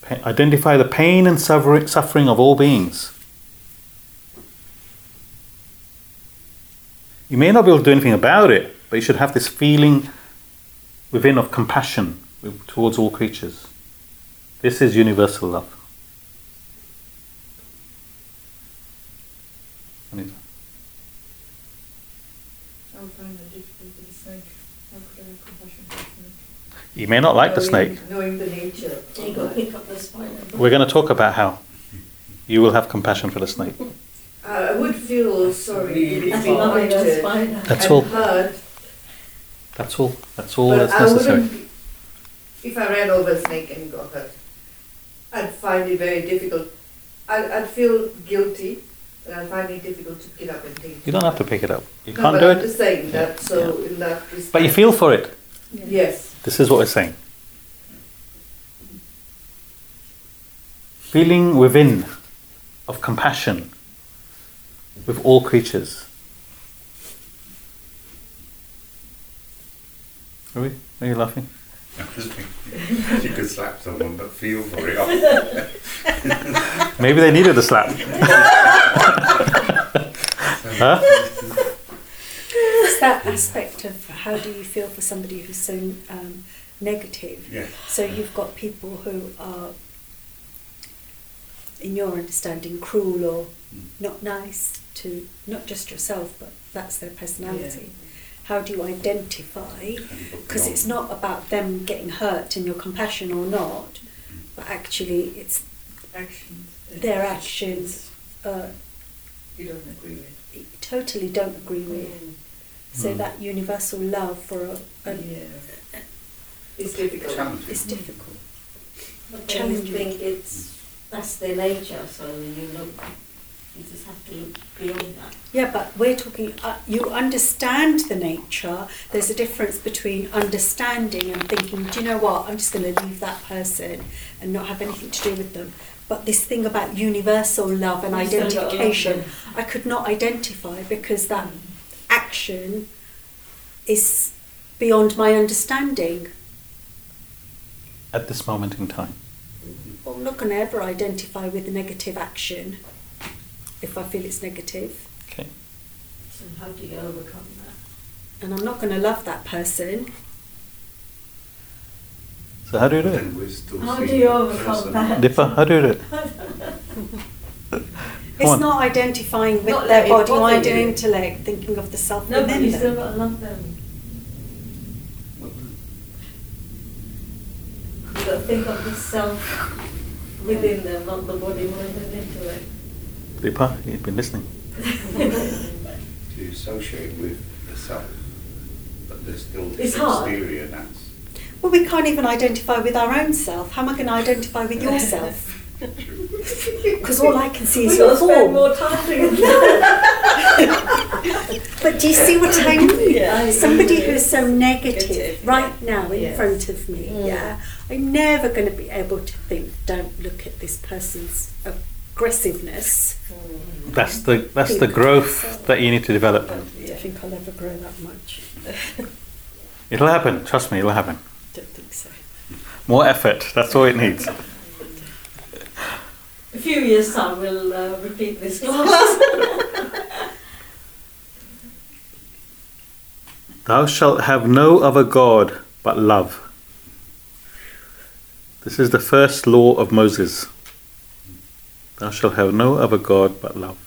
A: Pa- Identify the pain and suffering of all beings. You may not be able to do anything about it, but you should have this feeling within of compassion towards all creatures. This is universal love. Anita.
E: I would find it difficult with the snake. How could I have compassion for the snake?
A: You may not like the snake.
E: Knowing the nature.
B: there you go, pick up the spider.
A: We're going to talk about how you will have compassion for the snake.
E: Uh, I would feel sorry if
H: Really
E: it's
B: That's
E: been
B: lovely, spider.
A: That's
E: and
A: all.
E: Hurt,
A: That's all. That's all
E: but
A: that's
E: I
A: necessary.
E: wouldn't. If I ran over a snake and got hurt, I'd find it very difficult. I'd, I'd feel guilty, but I'd find it difficult to get up and take.
A: You don't have to pick it up. You
E: No,
A: can't
E: but
A: do
E: I'm
A: it.
E: just saying
A: Yeah,
E: that. So in that respect.
A: But you feel for it.
E: Yes.
A: This is what we're saying. Feeling within of compassion with all creatures. Are we? Are you laughing?
D: I was thinking you could slap someone but feel for it.
A: Maybe they needed a slap. huh?
C: It's that aspect of how do you feel for somebody who's so um, negative.
D: yeah.
C: So you've got people who are, in your understanding, cruel or
D: Mm.
C: not nice to not just yourself, but that's their personality. How do you identify?
D: How do you look
C: Because it's not about them getting hurt and your compassion or not, but actually it's
E: Actions.
C: their actions uh,
E: You don't agree with.
C: you totally don't agree with. So
A: Mm.
C: that universal love for a, a
E: yeah. It's difficult.
D: Challenging.
C: is difficult.
B: But then
C: Challenging.
B: think it's, that's their nature, so you look, you just have to look beyond that.
C: Yeah, but we're talking, uh, you understand the nature. There's a difference between understanding and thinking, do you know what, I'm just going to leave that person and not have anything to do with them. But this thing about universal love and
B: You still gotta love
C: identification. I could not identify because that action is beyond my understanding.
A: At this moment in time.
C: Well, I'm not going to ever identify with a negative action if I feel it's negative.
A: Okay.
B: So how do you overcome that?
C: and I'm not going to love that person.
A: So how do you do it?
D: Then we're still
B: How do you overcome
D: person.
B: that?
A: Dipper, how do you do it?
C: It's not identifying with
B: Not
C: their
B: letting it
C: body,
B: bother
C: mind, and
B: you.
C: intellect, thinking of the self
B: No, but
C: within
B: you
C: them.
B: still got to love them. You got to think of the self within them, not the body, mind, and intellect.
A: Dipper, you've been listening.
D: To associate with the self, but there's still
B: It's
D: this
B: hard.
D: exterior that's
C: Well, we can't even identify with our own self. How am I going to identify with yourself? Because all I can see is your
B: got to spend
C: form.
B: more time together.
C: But do you see what I mean?
B: Yeah, I
C: Somebody
B: agree.
C: who's so negative
B: Negative,
C: right now in
B: Yes.
C: front of me,
B: Mm.
C: yeah, I'm never going to be able to think, don't look at this person's aggressiveness.
A: That's the that's the growth that you need to develop.
C: I don't think I'll ever grow that much.
A: It'll happen. Trust me, it'll happen.
C: Don't think so.
A: More effort. That's all it needs.
B: A few years' time, we'll uh, repeat this class.
A: Thou shalt have no other God but love. This is the first law of Moses. Thou shalt have no other God but love.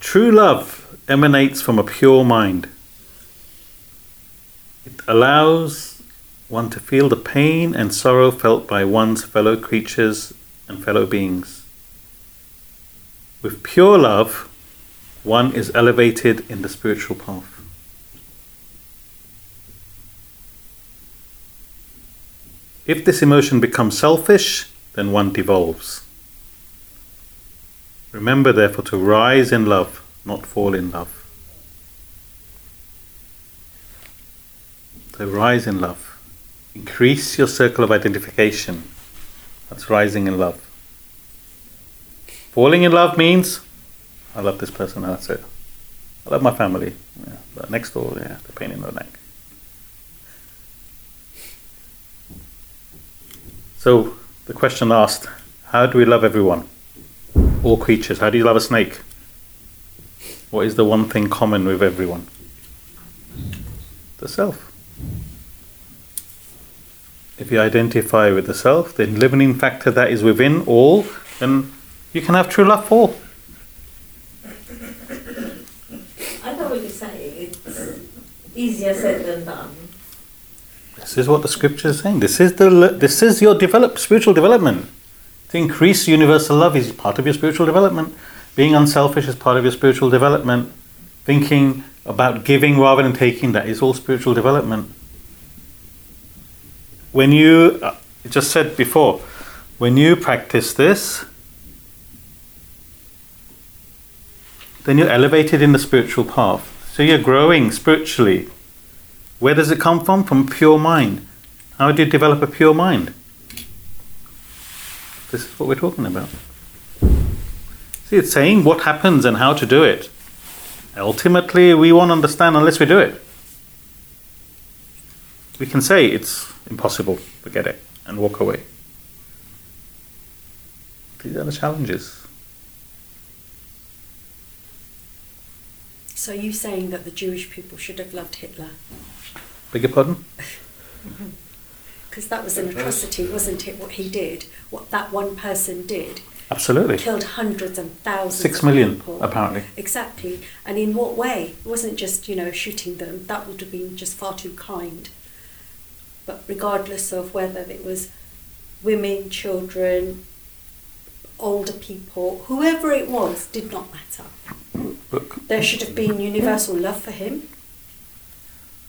A: True love emanates from a pure mind. It allows one to feel the pain and sorrow felt by one's fellow creatures and fellow beings. With pure love, one is elevated in the spiritual path. If this emotion becomes selfish, then one devolves. Remember, therefore, to rise in love, not fall in love. So, rise in love. Increase your circle of identification. That's rising in love. Falling in love means I love this person, that's it. I love my family. Yeah. But next door, yeah, the pain in the neck. So the question asked, how do we love everyone? All creatures. How do you love a snake? What is the one thing common with everyone? The self. If you identify with the self, the enlivening factor that is within all, then you can have true love for all.
B: I know what you're saying. It's easier said than done.
A: This is what the scripture is saying. This is the this is your develop spiritual development. To increase universal love is part of your spiritual development. Being unselfish is part of your spiritual development. Thinking about giving rather than taking that is all spiritual development. When you uh, just said before, when you practice this, then you're elevated in the spiritual path. So you're growing spiritually. Where does it come from? From pure mind. How do you develop a pure mind? This is what we're talking about. See, it's saying what happens and how to do it. Ultimately, we won't understand unless we do it. We can say it's impossible, forget it, and walk away. These are the challenges.
C: So you saying that the Jewish people should have loved Hitler?
A: Beg your pardon?
C: Because that was an atrocity, wasn't it? What he did, what that one person did,
A: Absolutely.
C: killed hundreds and thousands.
A: Six million,
C: people.
A: apparently.
C: Exactly. And in what way? It wasn't just, you know, shooting them. That would have been just far too kind. But regardless of whether it was women, children, older people, whoever it was, did not matter. There should have been universal love for him.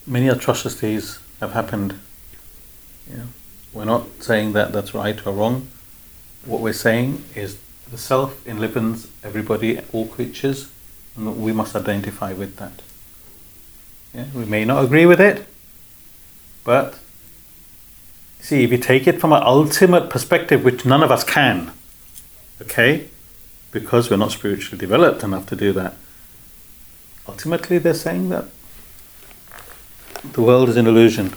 A: many atrocities have happened. Yeah. We're not saying that that's right or wrong. What we're saying is the self enlivens everybody, all creatures, and we must identify with that. Yeah. We may not agree with it, but see, if you take it from an ultimate perspective, which none of us can, okay, because we're not spiritually developed enough to do that. Ultimately, they're saying that the world is an illusion.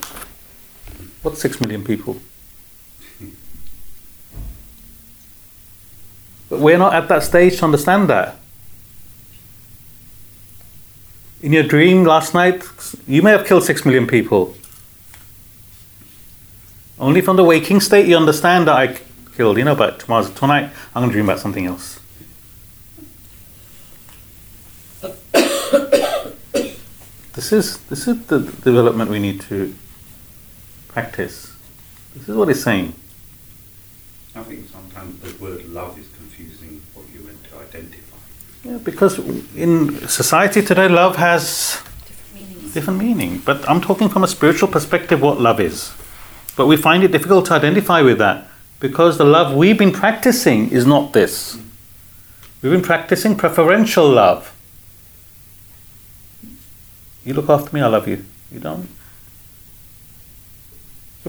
A: What's six million people? But we're not at that stage to understand that. In your dream last night, you may have killed six million people. Only from the waking state you understand that I killed, you know, but tomorrow's tonight I'm gonna dream about something else. This is this is the development we need to practice. This is what it's saying.
D: I think sometimes the word love is confusing what you meant to identify.
A: Yeah, because in society today, love has different meaning. But I'm talking from a spiritual perspective what love is. But we find it difficult to identify with that because the love we've been practicing is not this. We've been practicing preferential love. You look after me, I love you. You don't.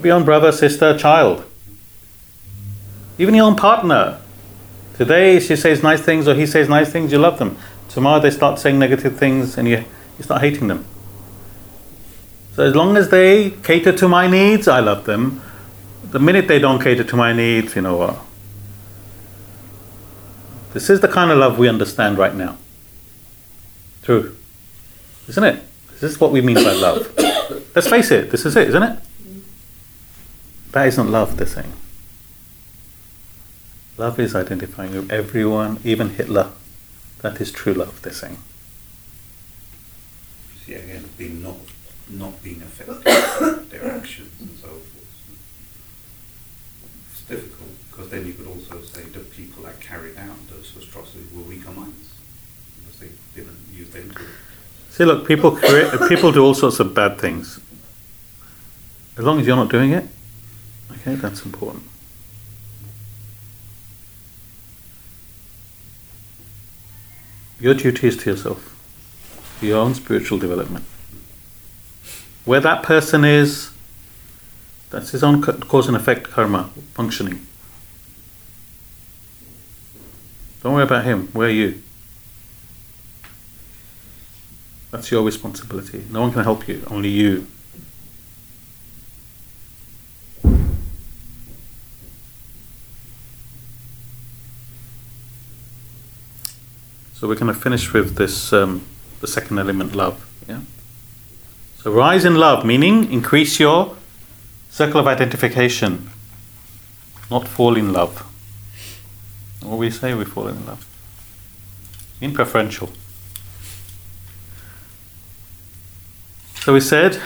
A: Your own brother, sister, child. Even your own partner. Today she says nice things or he says nice things, you love them. Tomorrow they start saying negative things and you, you start hating them. So as long as they cater to my needs, I love them. The minute they don't cater to my needs, you know what? This is the kind of love we understand right now. True. Isn't it? This is what we mean by love. Let's face it, this is it, isn't it? That isn't love, they're saying. Love is identifying with everyone, even Hitler. That is true love, they're saying.
D: See, again, being not, not being affected by their actions and so forth. It's difficult because then you could also say the people that carried out those atrocities were weaker minds because they didn't use their intellect.
A: See, look, people create, people do all sorts of bad things. As long as you're not doing it, okay, that's important. Your duty is to yourself, your own spiritual development. Where that person is, that's his own cause and effect karma functioning. Don't worry about him. Where are you? That's your responsibility. No one can help you, only you. So we're going to finish with this, um, the second element, love. Yeah. So rise in love, meaning increase your circle of identification, not fall in love. What we say, we fall in love. In preferential. So we said,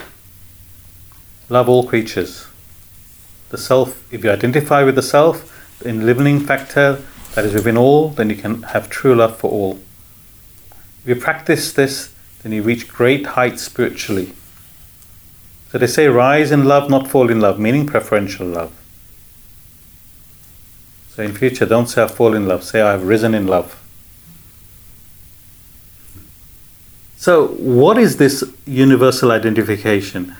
A: love all creatures. The self, if you identify with the self, the enlivening factor that is within all, then you can have true love for all. If you practice this, then you reach great heights spiritually. So they say, rise in love, not fall in love, meaning preferential love. So in future, don't say I fall in love, say I have risen in love. So, what is this universal identification?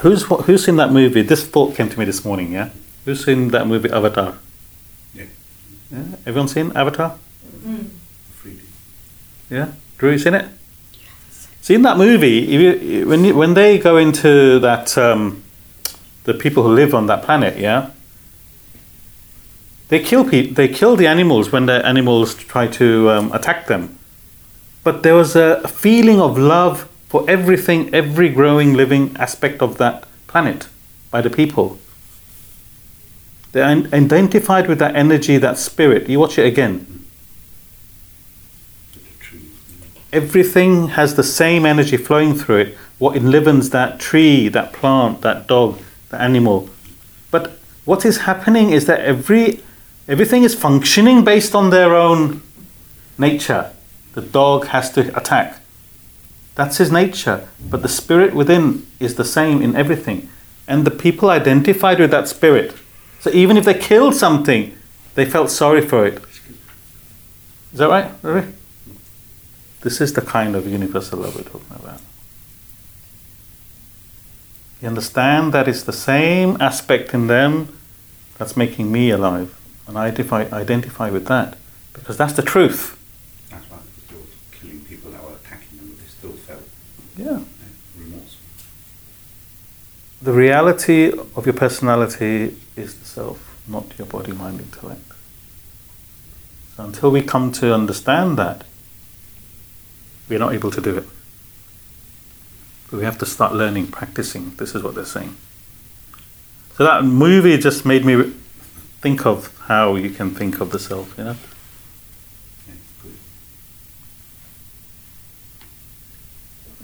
A: Who's who's seen that movie? This thought came to me this morning. Yeah, who's seen that movie Avatar?
D: Yeah.
A: Yeah, everyone seen Avatar?
E: Mm.
D: 3D.
A: Yeah, Drew, you seen it? See in that movie, if you, when you, when they go into that, um, the people who live on that planet, yeah, they kill people. They kill the animals when the animals try to um, attack them. But there was a, feeling of love for everything, every growing, living aspect of that planet by the people. They identified with that energy, that spirit. You watch it again. Everything has the same energy flowing through it. What enlivens that tree, that plant, that dog, that animal. But what is happening is that every everything is functioning based on their own nature. The dog has to attack. That's his nature. But the spirit within is the same in everything. And the people identified with that spirit. So even if they killed something, they felt sorry for it. Is that right? This is the kind of universal love we're talking about. You understand that it's the same aspect in them that's making me alive. And I identify, identify with that because that's the truth.
D: That's why they still killing people that were attacking them, but they still felt
A: Yeah. The reality of your personality is the self, not your body, mind, intellect. So until we come to understand that, we're not able to do it. We have to start learning, practicing. This is what they're saying. So that movie just made me think of how you can think of the self, you know?
D: Yeah, good.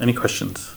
A: Any questions?